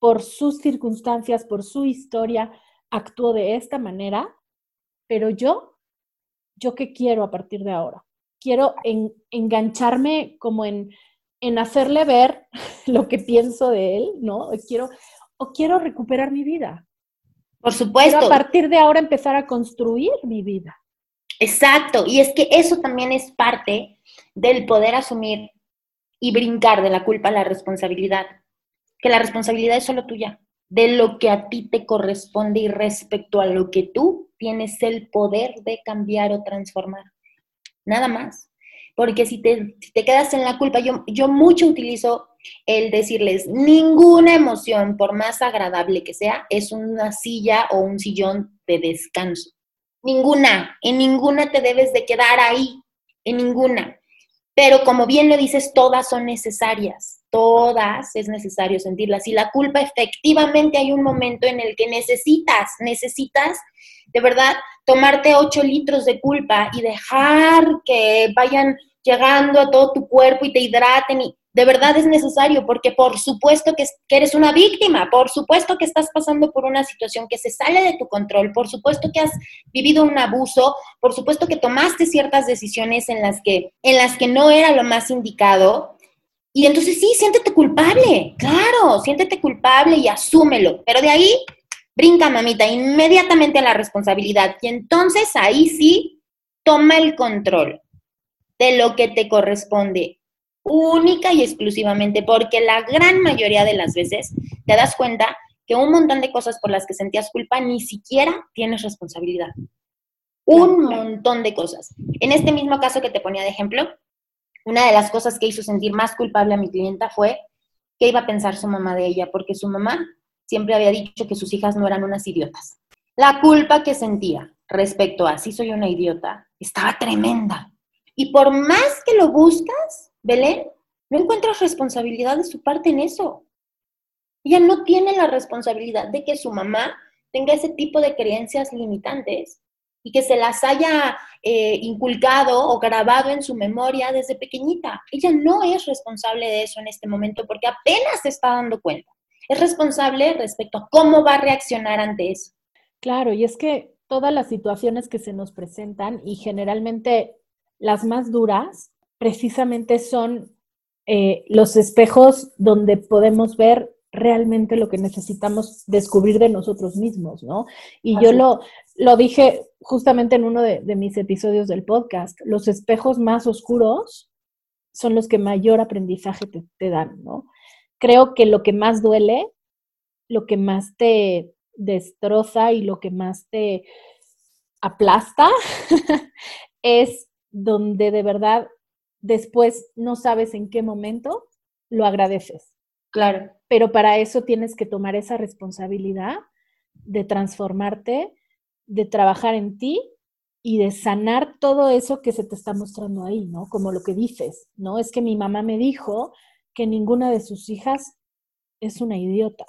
por sus circunstancias, por su historia, actuó de esta manera, pero yo, ¿yo qué quiero a partir de ahora? Quiero engancharme como en, en hacerle ver lo que pienso de él, ¿no? Quiero, o quiero recuperar mi vida. Por supuesto. A partir de ahora empezar a construir mi vida. Exacto, y es que eso también es parte del poder asumir y brincar de la culpa a la responsabilidad que la responsabilidad es solo tuya, de lo que a ti te corresponde y respecto a lo que tú tienes el poder de cambiar o transformar. Nada más. Porque si te, te quedas en la culpa, yo, yo mucho utilizo el decirles, ninguna emoción, por más agradable que sea, es una silla o un sillón de descanso. Ninguna, en ninguna te debes de quedar ahí, en ninguna. Pero como bien lo dices, todas son necesarias, todas es necesario sentirlas. Y la culpa efectivamente hay un momento en el que necesitas, necesitas de verdad tomarte ocho litros de culpa y dejar que vayan llegando a todo tu cuerpo y te hidraten y de verdad es necesario porque por supuesto que, eres una víctima, por supuesto que estás pasando por una situación que se sale de tu control, por supuesto que has vivido un abuso, por supuesto que tomaste ciertas decisiones en las que, en las que no era lo más indicado. Y entonces sí, siéntete culpable, claro, siéntete culpable y asúmelo, pero de ahí brinca mamita inmediatamente a la responsabilidad y entonces ahí sí toma el control de lo que te corresponde única y exclusivamente, porque la gran mayoría de las veces te das cuenta que un montón de cosas por las que sentías culpa ni siquiera tienes responsabilidad. Un montón de cosas. En este mismo caso que te ponía de ejemplo, una de las cosas que hizo sentir más culpable a mi clienta fue qué iba a pensar su mamá de ella, porque su mamá siempre había dicho que sus hijas no eran unas idiotas. La culpa que sentía respecto a si soy una idiota estaba tremenda. Y por más que lo buscas, Belén, no encuentras responsabilidad de su parte en eso. Ella no tiene la responsabilidad de que su mamá tenga ese tipo de creencias limitantes y que se las haya eh, inculcado o grabado en su memoria desde pequeñita. Ella no es responsable de eso en este momento porque apenas se está dando cuenta. Es responsable respecto a cómo va a reaccionar ante eso. Claro, y es que todas las situaciones que se nos presentan y generalmente las más duras precisamente son eh, los espejos donde podemos ver realmente lo que necesitamos descubrir de nosotros mismos, ¿no? Y yo lo, lo dije justamente en uno de, mis episodios del podcast, los espejos más oscuros son los que mayor aprendizaje te, te dan, ¿no? Creo que lo que más duele, lo que más te destroza y lo que más te aplasta es donde de verdad después no sabes en qué momento lo agradeces. Claro. Pero para eso tienes que tomar esa responsabilidad de transformarte, de trabajar en ti y de sanar todo eso que se te está mostrando ahí, ¿no? Como lo que dices, ¿no? Es que mi mamá me dijo que ninguna de sus hijas es una idiota.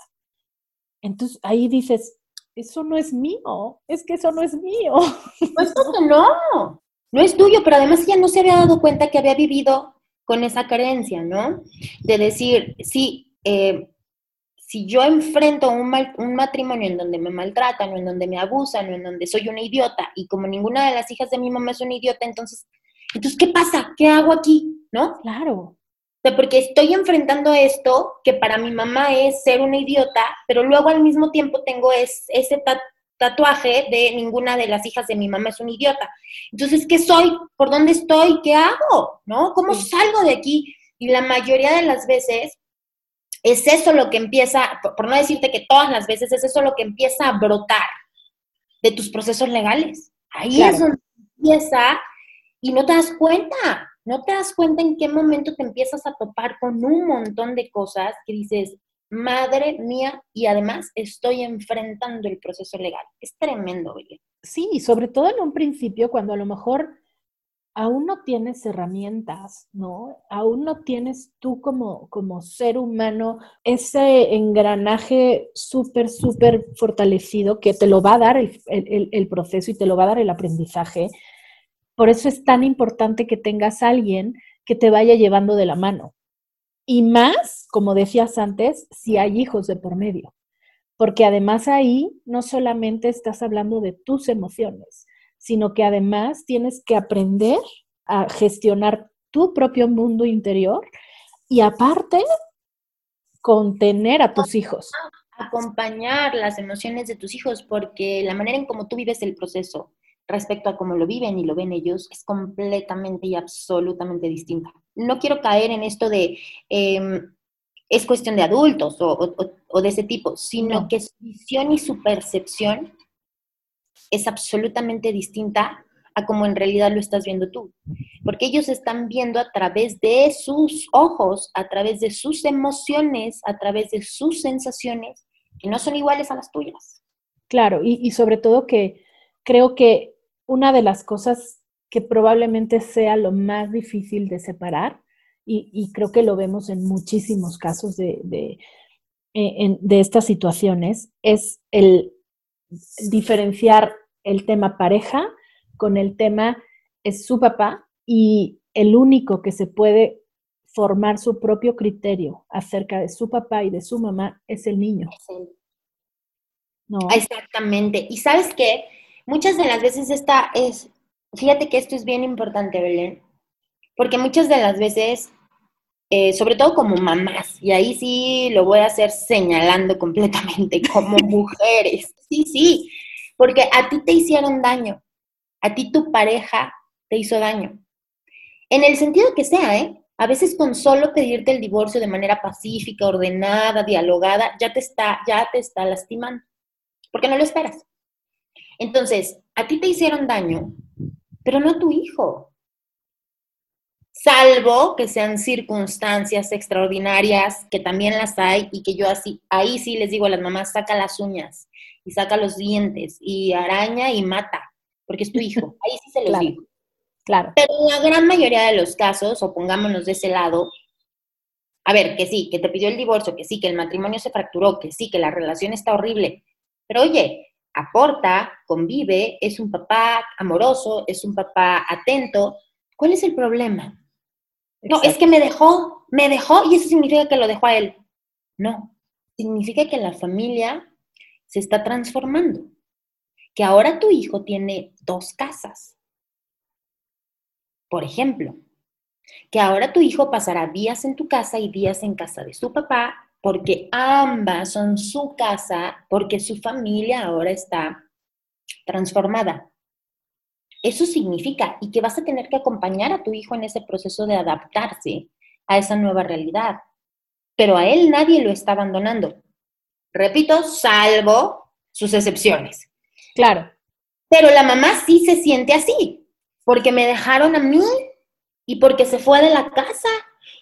Entonces ahí dices, eso no es mío, es que eso no es mío. Pues no, no es tuyo, pero además ella no se había dado cuenta que había vivido con esa creencia, ¿no? De decir, sí, eh, si yo enfrento un, un, matrimonio en donde me maltratan o en donde me abusan o en donde soy una idiota y como ninguna de las hijas de mi mamá es una idiota, entonces, entonces ¿qué pasa? ¿Qué hago aquí? ¿No? Claro. porque estoy enfrentando esto que para mi mamá es ser una idiota, pero luego al mismo tiempo tengo ese tatuaje de ninguna de las hijas de mi mamá es una idiota. Entonces, ¿qué soy? ¿Por dónde estoy? ¿Qué hago? ¿No? ¿Cómo salgo de aquí? Y la mayoría de las veces es eso lo que empieza, por no decirte que todas las veces, es eso lo que empieza a brotar de tus procesos legales. Ahí es donde empieza y no te das cuenta, no te das cuenta en qué momento te empiezas a topar con un montón de cosas que dices, madre mía, y además estoy enfrentando el proceso legal. Es tremendo, oye. Sí, sobre todo en un principio, cuando a lo mejor aún no tienes herramientas, ¿no? Aún no tienes tú como, como ser humano ese engranaje súper, súper fortalecido que te lo va a dar el, el, proceso y te lo va a dar el aprendizaje. Por eso es tan importante que tengas a alguien que te vaya llevando de la mano. Y más, como decías antes, si hay hijos de por medio. Porque además ahí no solamente estás hablando de tus emociones, sino que además tienes que aprender a gestionar tu propio mundo interior y aparte contener a tus hijos. Acompañar las emociones de tus hijos, porque la manera en cómo tú vives el proceso respecto a cómo lo viven y lo ven ellos es completamente y absolutamente distinta. No quiero caer en esto de em, es cuestión de adultos o, de ese tipo, sino que su visión y su percepción es absolutamente distinta a como en realidad lo estás viendo tú. Porque ellos están viendo a través de sus ojos, a través de sus emociones, a través de sus sensaciones, que no son iguales a las tuyas. Claro, y, sobre todo que creo que una de las cosas que probablemente sea lo más difícil de separar, y, creo que lo vemos en muchísimos casos de, de, eh, de estas situaciones, es el diferenciar el tema pareja con el tema es su papá y el único que se puede formar su propio criterio acerca de su papá y de su mamá es el niño. ¿No? Exactamente. Y sabes qué? Muchas de las veces esta es, fíjate que esto es bien importante, Belén, porque muchas de las veces, eh, sobre todo como mamás, y ahí sí lo voy a hacer señalando completamente como mujeres, sí, sí, porque a ti te hicieron daño, a ti tu pareja te hizo daño. En el sentido que sea, ¿eh? A veces con solo pedirte el divorcio de manera pacífica, ordenada, dialogada, ya te está, ya te está lastimando, porque no lo esperas. Entonces, a ti te hicieron daño, pero no a tu hijo. Salvo que sean circunstancias extraordinarias, que también las hay, y que yo así, ahí sí les digo a las mamás, saca las uñas y saca los dientes y araña y mata porque es tu hijo. Ahí sí se los digo. Claro. Pero en la gran mayoría de los casos, o pongámonos de ese lado, a ver, que sí, que te pidió el divorcio, que sí, que el matrimonio se fracturó, que sí, que la relación está horrible. Pero oye, aporta, convive, es un papá amoroso, es un papá atento. ¿Cuál es el problema? No, es que me dejó, me dejó y eso significa que lo dejó a él. No, significa que la familia se está transformando que ahora tu hijo tiene dos casas. Por ejemplo, que ahora tu hijo pasará días en tu casa y días en casa de su papá, porque ambas son su casa, porque su familia ahora está transformada. Eso significa y que vas a tener que acompañar a tu hijo en ese proceso de adaptarse a esa nueva realidad. Pero a él nadie lo está abandonando. Repito, salvo sus excepciones. Claro. Pero la mamá sí se siente así, porque me dejaron a mí y porque se fue de la casa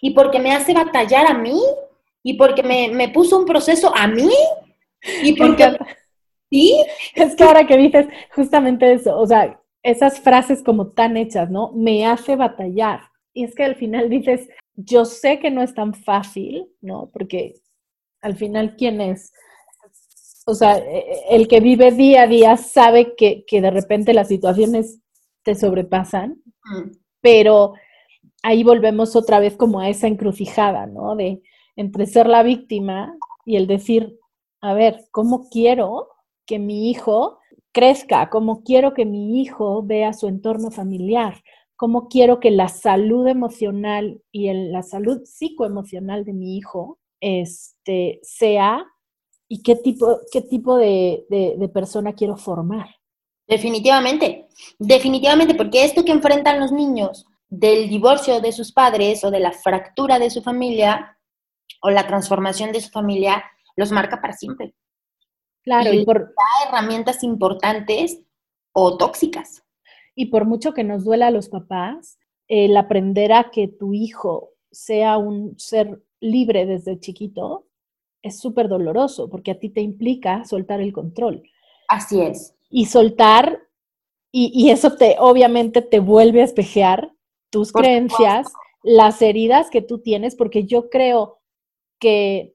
y porque me hace batallar a mí y porque me, puso un proceso a mí y porque... ¿Sí? Es que ahora que dices justamente eso, o sea, esas frases como tan hechas, ¿no? Me hace batallar. Y es que al final dices, yo sé que no es tan fácil, ¿no? Porque Al final, ¿quién es? O sea, e, el que vive día a día sabe que, de repente las situaciones te sobrepasan, pero ahí volvemos otra vez como a esa encrucijada, ¿no? De entre ser la víctima y el decir, a ver, ¿cómo quiero que mi hijo crezca? ¿Cómo quiero que mi hijo vea su entorno familiar? ¿Cómo quiero que la salud emocional y la salud psicoemocional de mi hijo este, sea y qué tipo, qué tipo de, de persona quiero formar? Definitivamente, definitivamente, porque esto que enfrentan los niños del divorcio de sus padres o de la fractura de su familia o la transformación de su familia los marca para siempre. Claro, y, por da herramientas importantes o tóxicas. Y por mucho que nos duela a los papás, el aprender a que tu hijo sea un ser libre desde chiquito es súper doloroso porque a ti te implica soltar el control. Así es. Y soltar, y, y eso te obviamente te vuelve a espejear tus creencias, las heridas que tú tienes, porque yo creo que,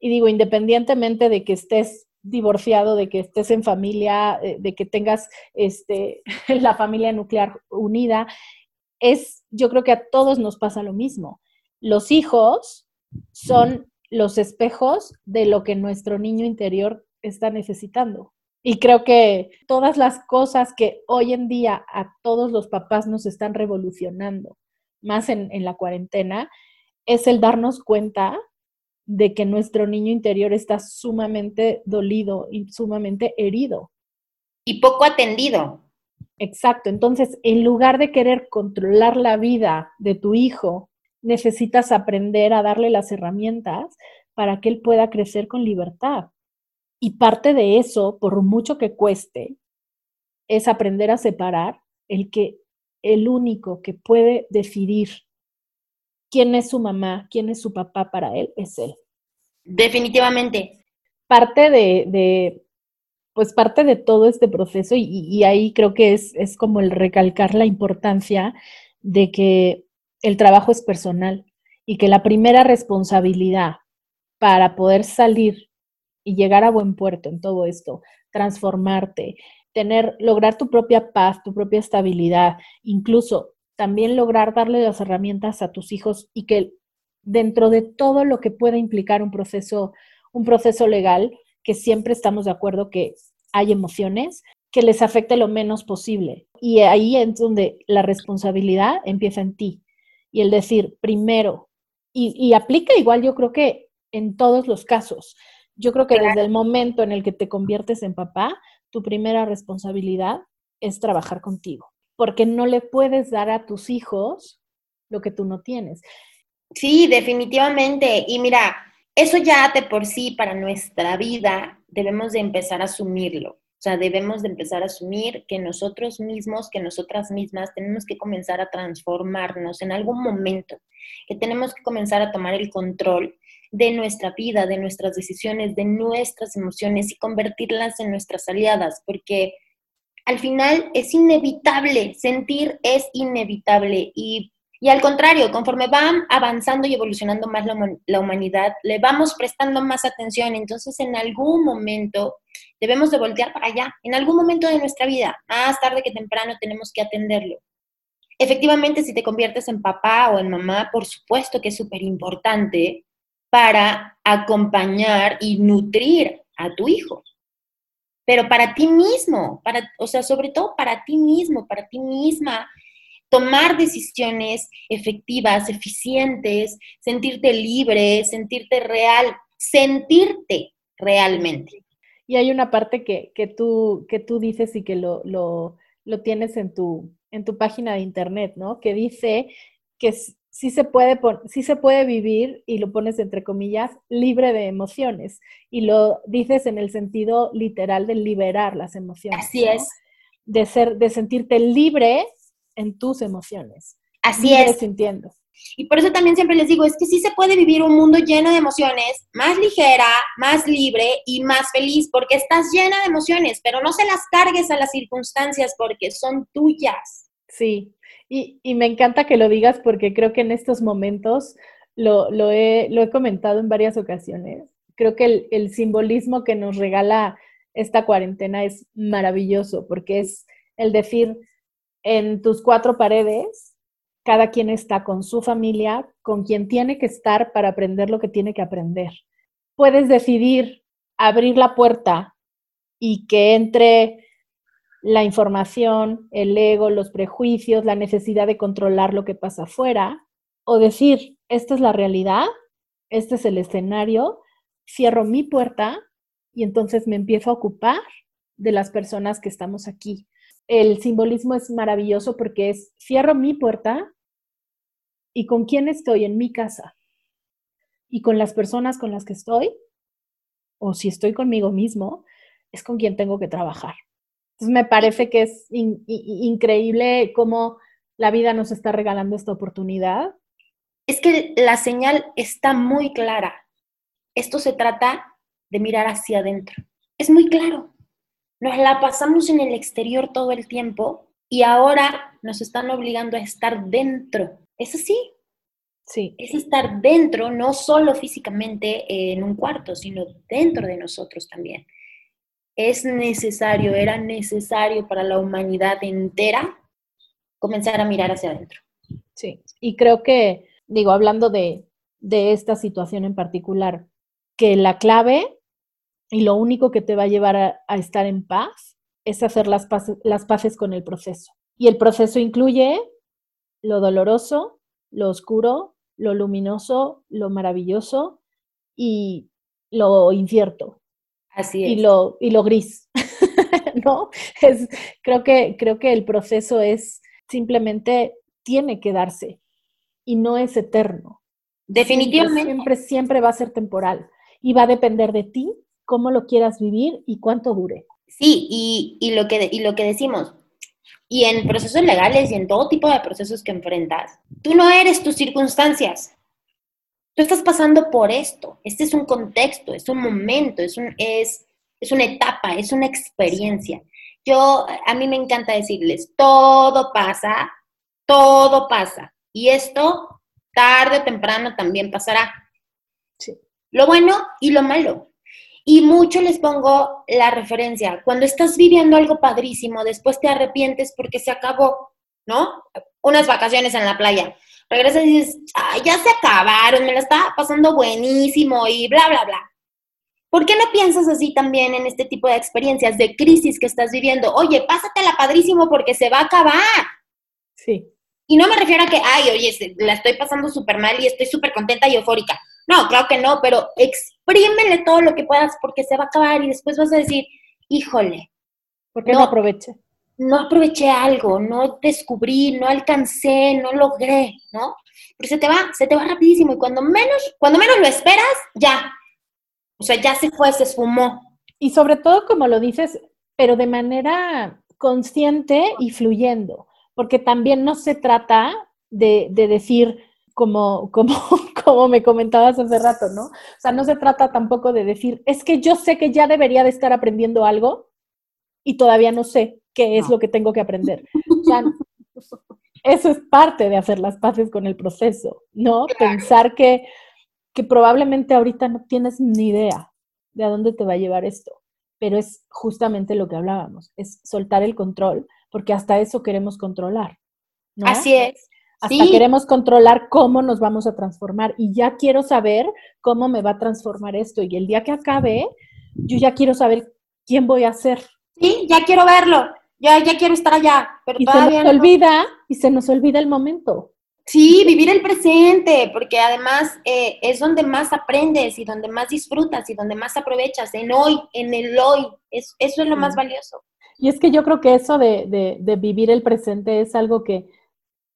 y digo, independientemente de que estés divorciado, de que estés en familia, eh, de que tengas este, la familia nuclear unida, es, yo creo que a todos nos pasa lo mismo. Los hijos son los espejos de lo que nuestro niño interior está necesitando. Y creo que todas las cosas que hoy en día a todos los papás nos están revolucionando, más en, la cuarentena, es el darnos cuenta de que nuestro niño interior está sumamente dolido y sumamente herido. Y poco atendido. Exacto. Entonces, en lugar de querer controlar la vida de tu hijo, necesitas aprender a darle las herramientas para que él pueda crecer con libertad. Y parte de eso, por mucho que cueste, es aprender a separar el que el único que puede decidir quién es su mamá, quién es su papá para él, es él. Definitivamente. Parte de, pues parte de todo este proceso, y, y ahí creo que es, es como el recalcar la importancia de que el trabajo es personal y que la primera responsabilidad para poder salir y llegar a buen puerto en todo esto, transformarte, tener, lograr tu propia paz, tu propia estabilidad, incluso también lograr darle las herramientas a tus hijos y que dentro de todo lo que pueda implicar un proceso, un proceso legal, que siempre estamos de acuerdo que hay emociones, que les afecte lo menos posible. Y ahí es donde la responsabilidad empieza en ti. Y el decir, primero, y, y aplica igual yo creo que en todos los casos, yo creo que desde el momento en el que te conviertes en papá, tu primera responsabilidad es trabajar contigo, porque no le puedes dar a tus hijos lo que tú no tienes. Sí, definitivamente. Y mira, eso ya de por sí para nuestra vida debemos de empezar a asumirlo. O sea, debemos de empezar a asumir que nosotros mismos, que nosotras mismas tenemos que comenzar a transformarnos en algún momento, que tenemos que comenzar a tomar el control de nuestra vida, de nuestras decisiones, de nuestras emociones y convertirlas en nuestras aliadas, porque al final es inevitable, sentir es inevitable y, al contrario, conforme van avanzando y evolucionando más la, humanidad, le vamos prestando más atención, entonces en algún momento debemos de voltear para allá, en algún momento de nuestra vida, más tarde que temprano tenemos que atenderlo. Efectivamente, si te conviertes en papá o en mamá, por supuesto que es súper importante para acompañar y nutrir a tu hijo. Pero para ti mismo, para, o sea, sobre todo para ti mismo, para ti misma, tomar decisiones efectivas, eficientes, sentirte libre, sentirte real, sentirte realmente. Y hay una parte que, que, tú, que tú dices y que lo, lo, lo tienes en tu, en tu página de internet, ¿no? Que dice que sí se puede, sí se puede vivir, y lo pones entre comillas, libre de emociones. Y lo dices en el sentido literal de liberar las emociones. Así es. De, ser, de sentirte libre en tus emociones. Así es. sintiendo. Y por eso también siempre les digo, es que sí se puede vivir un mundo lleno de emociones, más ligera, más libre y más feliz, porque estás llena de emociones, pero no se las cargues a las circunstancias porque son tuyas. Sí, y, me encanta que lo digas porque creo que en estos momentos lo, he, comentado en varias ocasiones, creo que el, simbolismo que nos regala esta cuarentena es maravilloso, porque es el decir, en tus cuatro paredes, cada quien está con su familia, con quien tiene que estar para aprender lo que tiene que aprender. Puedes decidir abrir la puerta y que entre la información, el ego, los prejuicios, la necesidad de controlar lo que pasa afuera, o decir, esta es la realidad, este es el escenario, cierro mi puerta y entonces me empiezo a ocupar de las personas que estamos aquí. El simbolismo es maravilloso porque es, cierro mi puerta y con quién estoy en mi casa y con las personas con las que estoy, o si estoy conmigo mismo, es con quien tengo que trabajar. Entonces me parece que es increíble cómo la vida nos está regalando esta oportunidad. Es que la señal está muy clara esto se trata de mirar hacia adentro. Es muy claro. Nos la pasamos en el exterior todo el tiempo y ahora nos están obligando a estar dentro. ¿Es así? Sí. Es estar dentro, no solo físicamente en un cuarto, sino dentro de nosotros también. Es necesario, era necesario para la humanidad entera comenzar a mirar hacia adentro. Sí, y creo que, digo, hablando de, de esta situación en particular, que la clave y lo único que te va a llevar a, estar en paz es hacer las paces, las paces con el proceso. Y el proceso incluye lo doloroso, lo oscuro, lo luminoso, lo maravilloso y lo incierto. Así es. Y lo, y lo gris. ¿No? Es, creo, que, creo que el proceso es simplemente tiene que darse y no es eterno. Definitivamente. siempre, siempre va a ser temporal y va a depender de ti cómo lo quieras vivir y cuánto dure. Sí, y, lo, que, y lo que decimos, y en procesos legales y en todo tipo de procesos que enfrentas, tú no eres tus circunstancias. Tú estás pasando por esto. Este es un contexto, es un momento, es, un, es, es una etapa, es una experiencia. Yo, a mí me encanta decirles, todo pasa, todo pasa. Y esto, tarde o temprano, también pasará lo bueno y lo malo. Y mucho les pongo la referencia. Cuando estás viviendo algo padrísimo, después te arrepientes porque se acabó, ¿no? Unas vacaciones en la playa. Regresas y dices, ya se acabaron, me la estaba pasando buenísimo y bla, bla, bla. ¿Por qué no piensas así también en este tipo de experiencias de crisis que estás viviendo? Oye, pásatela padrísimo porque se va a acabar. Sí. Y no me refiero a que, ay, oye, la estoy pasando súper mal y estoy súper contenta y eufórica. No, claro que no, pero exprímele todo lo que puedas porque se va a acabar y después vas a decir, híjole. ¿Por qué no, aproveché? No aproveché algo, no descubrí, no alcancé, no logré, ¿no? Pero se te va, se te va rapidísimo y cuando menos, cuando menos lo esperas, ya. O sea, ya se fue, se esfumó. Y sobre todo, como lo dices, pero de manera consciente y fluyendo, porque también no se trata de, de decir, como, como, como me comentabas hace rato, ¿no? O sea, no se trata tampoco de decir, es que yo sé que ya debería de estar aprendiendo algo y todavía no sé qué es lo que tengo que aprender. O sea, eso es parte de hacer las paces con el proceso, ¿no? Pensar que, que probablemente ahorita no tienes ni idea de a dónde te va a llevar esto, pero es justamente lo que hablábamos, es soltar el control, porque hasta eso queremos controlar. ¿no? Así es. Hasta queremos controlar cómo nos vamos a transformar y ya quiero saber cómo me va a transformar esto. Y el día que acabe, yo ya quiero saber quién voy a ser. Sí, ya quiero verlo, ya, ya quiero estar allá, pero y se nos olvida y se nos olvida el momento. Sí, vivir el presente, porque además eh, es donde más aprendes y donde más disfrutas y donde más aprovechas, en hoy, en el hoy. Es, eso es lo más valioso. Y es que yo creo que eso de, de vivir el presente es algo que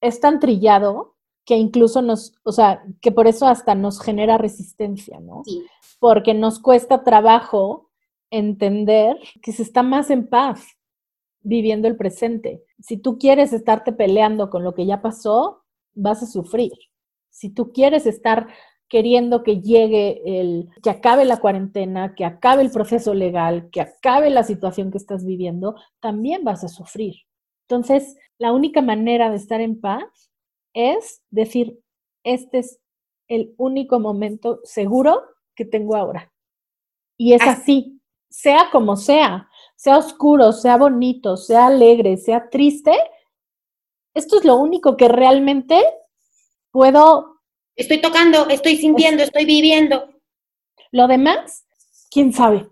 es tan trillado que incluso nos, o sea, que por eso hasta nos genera resistencia, ¿no? Sí. Porque nos cuesta trabajo entender que se está más en paz viviendo el presente. Si tú quieres estarte peleando con lo que ya pasó, vas a sufrir. Si tú quieres estar queriendo que llegue el, que acabe la cuarentena, que acabe el proceso legal, que acabe la situación que estás viviendo, también vas a sufrir. Entonces, la única manera de estar en paz es decir, este es el único momento seguro que tengo ahora. Y es así, sea como sea, sea oscuro, sea bonito, sea alegre, sea triste, esto es lo único que realmente puedo... Estoy tocando, estoy sintiendo, estoy viviendo. Lo demás, quién sabe.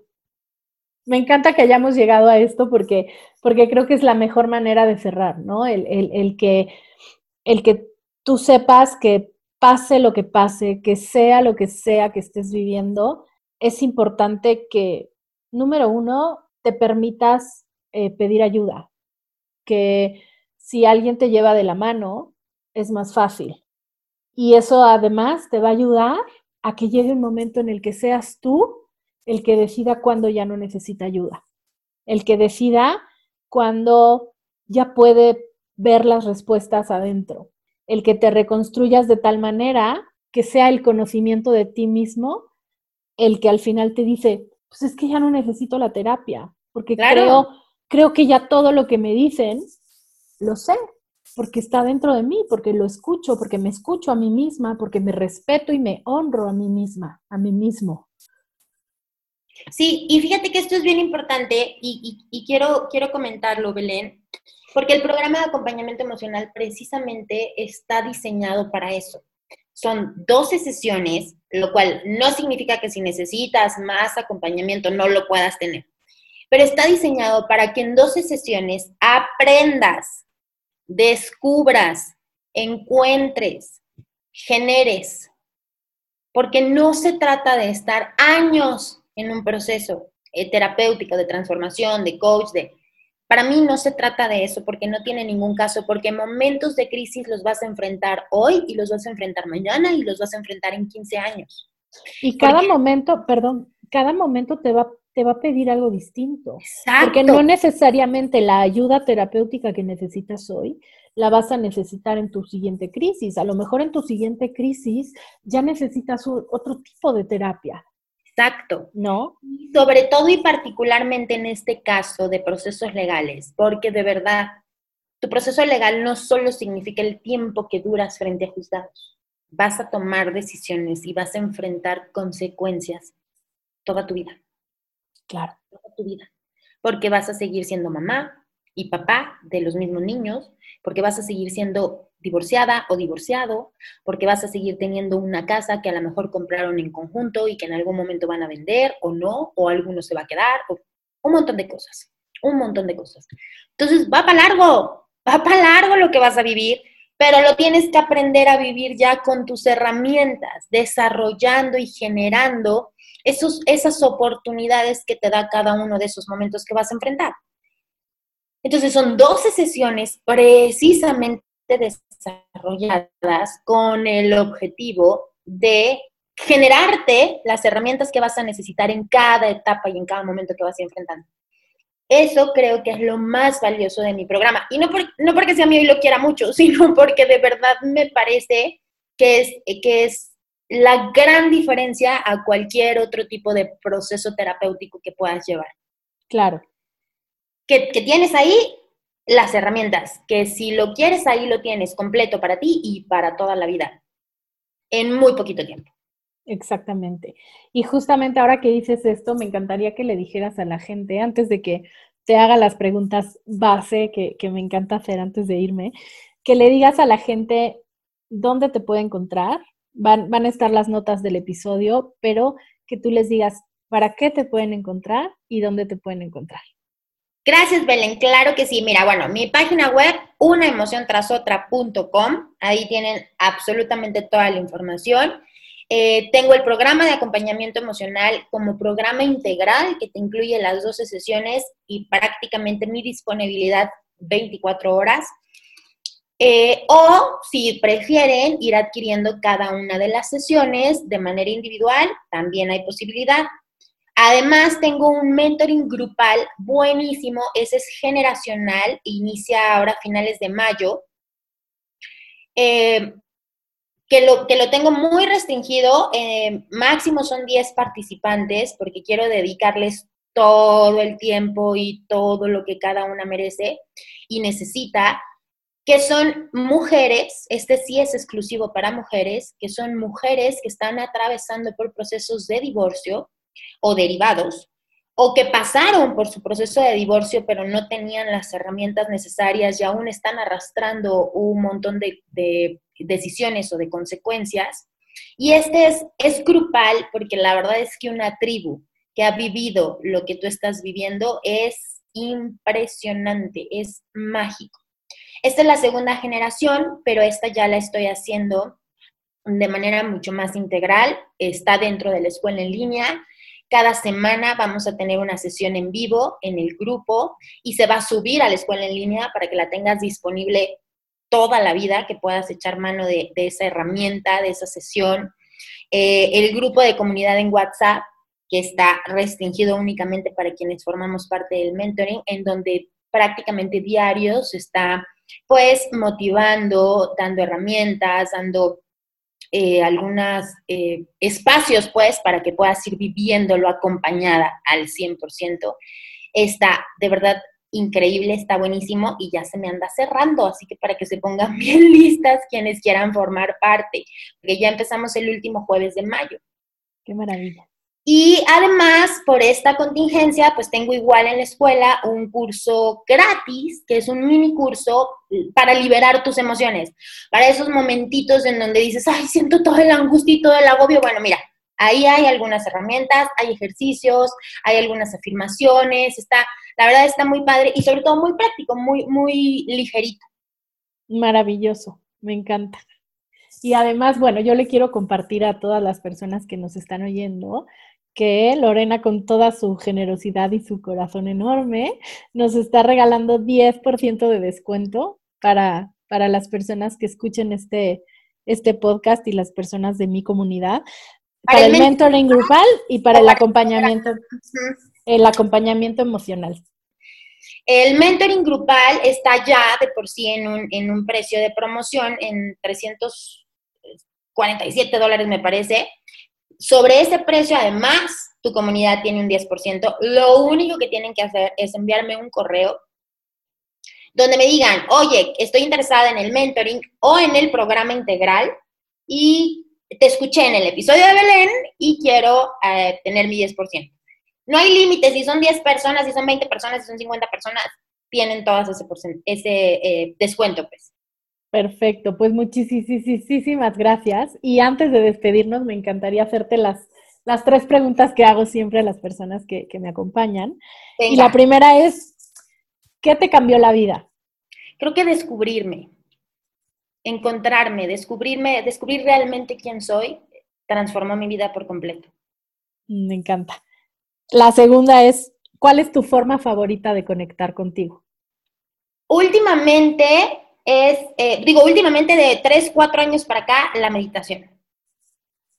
Me encanta que hayamos llegado a esto porque, porque creo que es la mejor manera de cerrar, ¿no? El, el que, el que tú sepas que pase lo que pase, que sea lo que sea que estés viviendo, es importante que, número uno, te permitas eh, pedir ayuda, que si alguien te lleva de la mano, es más fácil. Y eso además te va a ayudar a que llegue un momento en el que seas tú el que decida cuándo ya no necesita ayuda, el que decida cuándo ya puede ver las respuestas adentro, el que te reconstruyas de tal manera que sea el conocimiento de ti mismo el que al final te dice, pues es que ya no necesito la terapia, porque creo, creo que ya todo lo que me dicen, lo sé, porque está dentro de mí, porque lo escucho, porque me escucho a mí misma, porque me respeto y me honro a mí misma, a mí mismo. Sí, y fíjate que esto es bien importante y, y quiero, quiero comentarlo, Belén, porque el programa de acompañamiento emocional precisamente está diseñado para eso. Son 12 sesiones, lo cual no significa que si necesitas más acompañamiento no lo puedas tener, pero está diseñado para que en 12 sesiones aprendas, descubras, encuentres, generes, porque no se trata de estar años en un proceso eh, terapéutico de transformación, de coach, de para mí no se trata de eso porque no tiene ningún caso, porque momentos de crisis los vas a enfrentar hoy y los vas a enfrentar mañana y los vas a enfrentar en 15 años. Y cada momento, perdón, cada momento te va, te va a pedir algo distinto. Exacto. Porque no necesariamente la ayuda terapéutica que necesitas hoy la vas a necesitar en tu siguiente crisis. A lo mejor en tu siguiente crisis ya necesitas otro tipo de terapia. Exacto. ¿No? Sobre todo y particularmente en este caso de procesos legales, porque de verdad, tu proceso legal no solo significa el tiempo que duras frente a juzgados. Vas a tomar decisiones y vas a enfrentar consecuencias toda tu vida. Claro. Toda tu vida. Porque vas a seguir siendo mamá y papá de los mismos niños, porque vas a seguir siendo divorciada o divorciado, porque vas a seguir teniendo una casa que a lo mejor compraron en conjunto y que en algún momento van a vender o no, o alguno se va a quedar, o un montón de cosas, un montón de cosas. Entonces, va para largo, va para largo lo que vas a vivir, pero lo tienes que aprender a vivir ya con tus herramientas, desarrollando y generando esos, esas oportunidades que te da cada uno de esos momentos que vas a enfrentar. Entonces son 12 sesiones precisamente desarrolladas con el objetivo de generarte las herramientas que vas a necesitar en cada etapa y en cada momento que vas a ir enfrentando. Eso creo que es lo más valioso de mi programa. Y no, no porque sea mío y lo quiera mucho, sino porque de verdad me parece que es, que es la gran diferencia a cualquier otro tipo de proceso terapéutico que puedas llevar. Claro. Que, que tienes ahí las herramientas, que si lo quieres ahí lo tienes completo para ti y para toda la vida, en muy poquito tiempo. Exactamente. Y justamente ahora que dices esto, me encantaría que le dijeras a la gente, antes de que te haga las preguntas base que, me encanta hacer antes de irme, que le digas a la gente dónde te puede encontrar. Van, van a estar las notas del episodio, pero que tú les digas para qué te pueden encontrar y dónde te pueden encontrar. Gracias, Belén. Claro que sí. Mira, bueno, mi página web, unaemociontrasotra.com. Ahí tienen absolutamente toda la información. Eh, tengo el programa de acompañamiento emocional como programa integral que te incluye las 12 sesiones y prácticamente mi disponibilidad 24 horas. Eh, o si prefieren ir adquiriendo cada una de las sesiones de manera individual, también hay posibilidad. Además, tengo un mentoring grupal buenísimo, ese es generacional, inicia ahora a finales de mayo, eh, que, lo, que lo tengo muy restringido, eh, máximo son 10 participantes, porque quiero dedicarles todo el tiempo y todo lo que cada una merece y necesita, que son mujeres, este sí es exclusivo para mujeres, que son mujeres que están atravesando por procesos de divorcio, o derivados, o que pasaron por su proceso de divorcio pero no tenían las herramientas necesarias y aún están arrastrando un montón de, decisiones o de consecuencias. Y este es, es grupal porque la verdad es que una tribu que ha vivido lo que tú estás viviendo es impresionante, es mágico. Esta es la segunda generación, pero esta ya la estoy haciendo de manera mucho más integral. Está dentro de la escuela en línea. Cada semana vamos a tener una sesión en vivo en el grupo y se va a subir a la escuela en línea para que la tengas disponible toda la vida, que puedas echar mano de, esa herramienta, de esa sesión. Eh, el grupo de comunidad en WhatsApp, que está restringido únicamente para quienes formamos parte del mentoring, en donde prácticamente diario se está pues motivando, dando herramientas, dando eh, algunos eh, espacios, pues, para que puedas ir viviéndolo acompañada al 100%. Está de verdad increíble, está buenísimo y ya se me anda cerrando, así que para que se pongan bien listas quienes quieran formar parte, porque ya empezamos el último jueves de mayo. Qué maravilla. Y además, por esta contingencia, pues tengo igual en la escuela un curso gratis, que es un mini curso para liberar tus emociones, para esos momentitos en donde dices, ay, siento todo el angustia y todo el agobio. Bueno, mira, ahí hay algunas herramientas, hay ejercicios, hay algunas afirmaciones, está, la verdad está muy padre y sobre todo muy práctico, muy, muy ligerito. Maravilloso, me encanta. Y además, bueno, yo le quiero compartir a todas las personas que nos están oyendo que Lorena, con toda su generosidad y su corazón enorme, nos está regalando 10% de descuento para, para las personas que escuchen este, este podcast y las personas de mi comunidad, para, el mentoring grupal y para el acompañamiento, el acompañamiento emocional. El mentoring grupal está ya de por sí en un, en un precio de promoción en 347 dólares, me parece. Sobre ese precio, además, tu comunidad tiene un 10%. Lo único que tienen que hacer es enviarme un correo donde me digan, oye, estoy interesada en el mentoring o en el programa integral y te escuché en el episodio de Belén y quiero eh, tener mi 10%. No hay límites, si son 10 personas, si son 20 personas, si son 50 personas, tienen todas ese, eh, descuento, pues. Perfecto, pues muchísimas gracias. Y antes de despedirnos, me encantaría hacerte las, las tres preguntas que hago siempre a las personas que, me acompañan. Y la primera es, ¿qué te cambió la vida? Creo que descubrirme, encontrarme, descubrirme, descubrir realmente quién soy, transformó mi vida por completo. Me encanta. La segunda es, ¿cuál es tu forma favorita de conectar contigo? Últimamente es, eh, digo, últimamente de tres, cuatro años para acá, la meditación.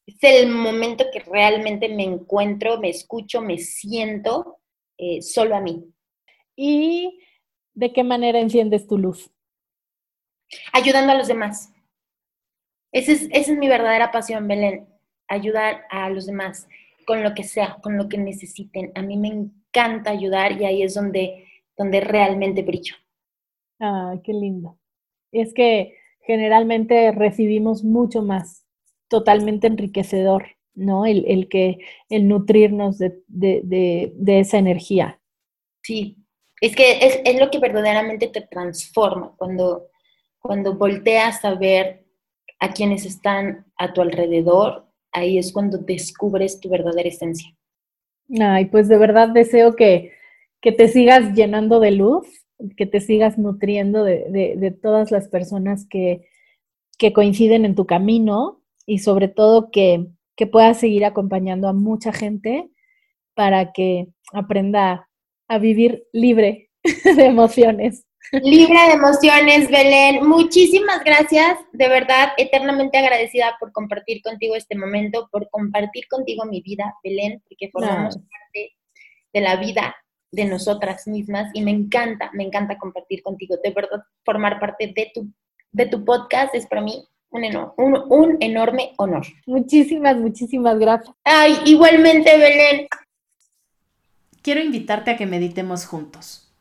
Es el momento que realmente me encuentro, me escucho, me siento eh, solo a mí. ¿Y de qué manera enciendes tu luz? Ayudando a los demás. Esa es, esa es mi verdadera pasión, Belén. Ayudar a los demás con lo que sea, con lo que necesiten. A mí me encanta ayudar y ahí es donde, donde realmente brillo. Ah, qué lindo es que generalmente recibimos mucho más, totalmente enriquecedor, ¿no? El, que, el nutrirnos de, esa energía. Sí, es que es, lo que verdaderamente te transforma cuando, cuando volteas a ver a quienes están a tu alrededor, ahí es cuando descubres tu verdadera esencia. Ay, pues de verdad deseo que, que te sigas llenando de luz que te sigas nutriendo de, todas las personas que, coinciden en tu camino y sobre todo que, puedas seguir acompañando a mucha gente para que aprenda a vivir libre de emociones. Libre de emociones, Belén. Muchísimas gracias, de verdad, eternamente agradecida por compartir contigo este momento, por compartir contigo mi vida, Belén, porque formamos parte de la vida de nosotras mismas y me encanta, me encanta compartir contigo. De verdad, formar parte de tu, de tu podcast es para mí un, un, un enorme honor. Muchísimas, muchísimas gracias. Ay, igualmente, Belén. Quiero invitarte a que meditemos juntos.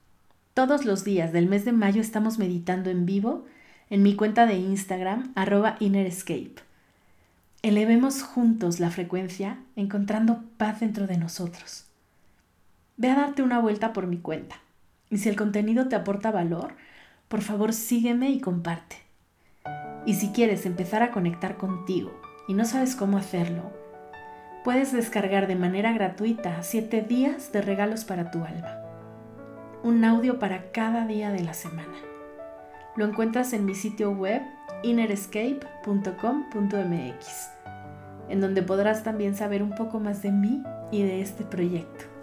Todos los días del mes de mayo estamos meditando en vivo en mi cuenta de Instagram, arroba innerescape. Elevemos juntos la frecuencia encontrando paz dentro de nosotros. Ve a darte una vuelta por mi cuenta. Y si el contenido te aporta valor, por favor sígueme y comparte. Y si quieres empezar a conectar contigo y no sabes cómo hacerlo, puedes descargar de manera gratuita 7 días de regalos para tu alma. Un audio para cada día de la semana. Lo encuentras en mi sitio web innerescape.com.mx, en donde podrás también saber un poco más de mí y de este proyecto.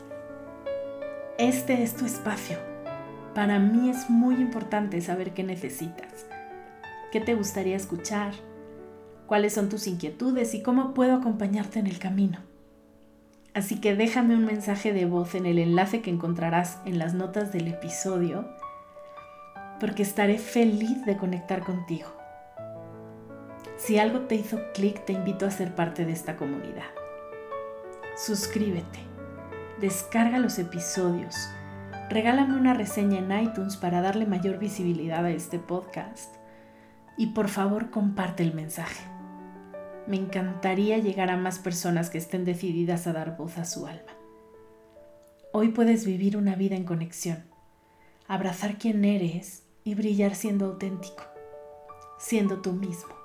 Este es tu espacio. Para mí es muy importante saber qué necesitas, qué te gustaría escuchar, cuáles son tus inquietudes y cómo puedo acompañarte en el camino. Así que déjame un mensaje de voz en el enlace que encontrarás en las notas del episodio, porque estaré feliz de conectar contigo. Si algo te hizo clic, te invito a ser parte de esta comunidad. Suscríbete, descarga los episodios, regálame una reseña en iTunes para darle mayor visibilidad a este podcast y por favor comparte el mensaje. Me encantaría llegar a más personas que estén decididas a dar voz a su alma. Hoy puedes vivir una vida en conexión, abrazar quien eres y brillar siendo auténtico, siendo tú mismo.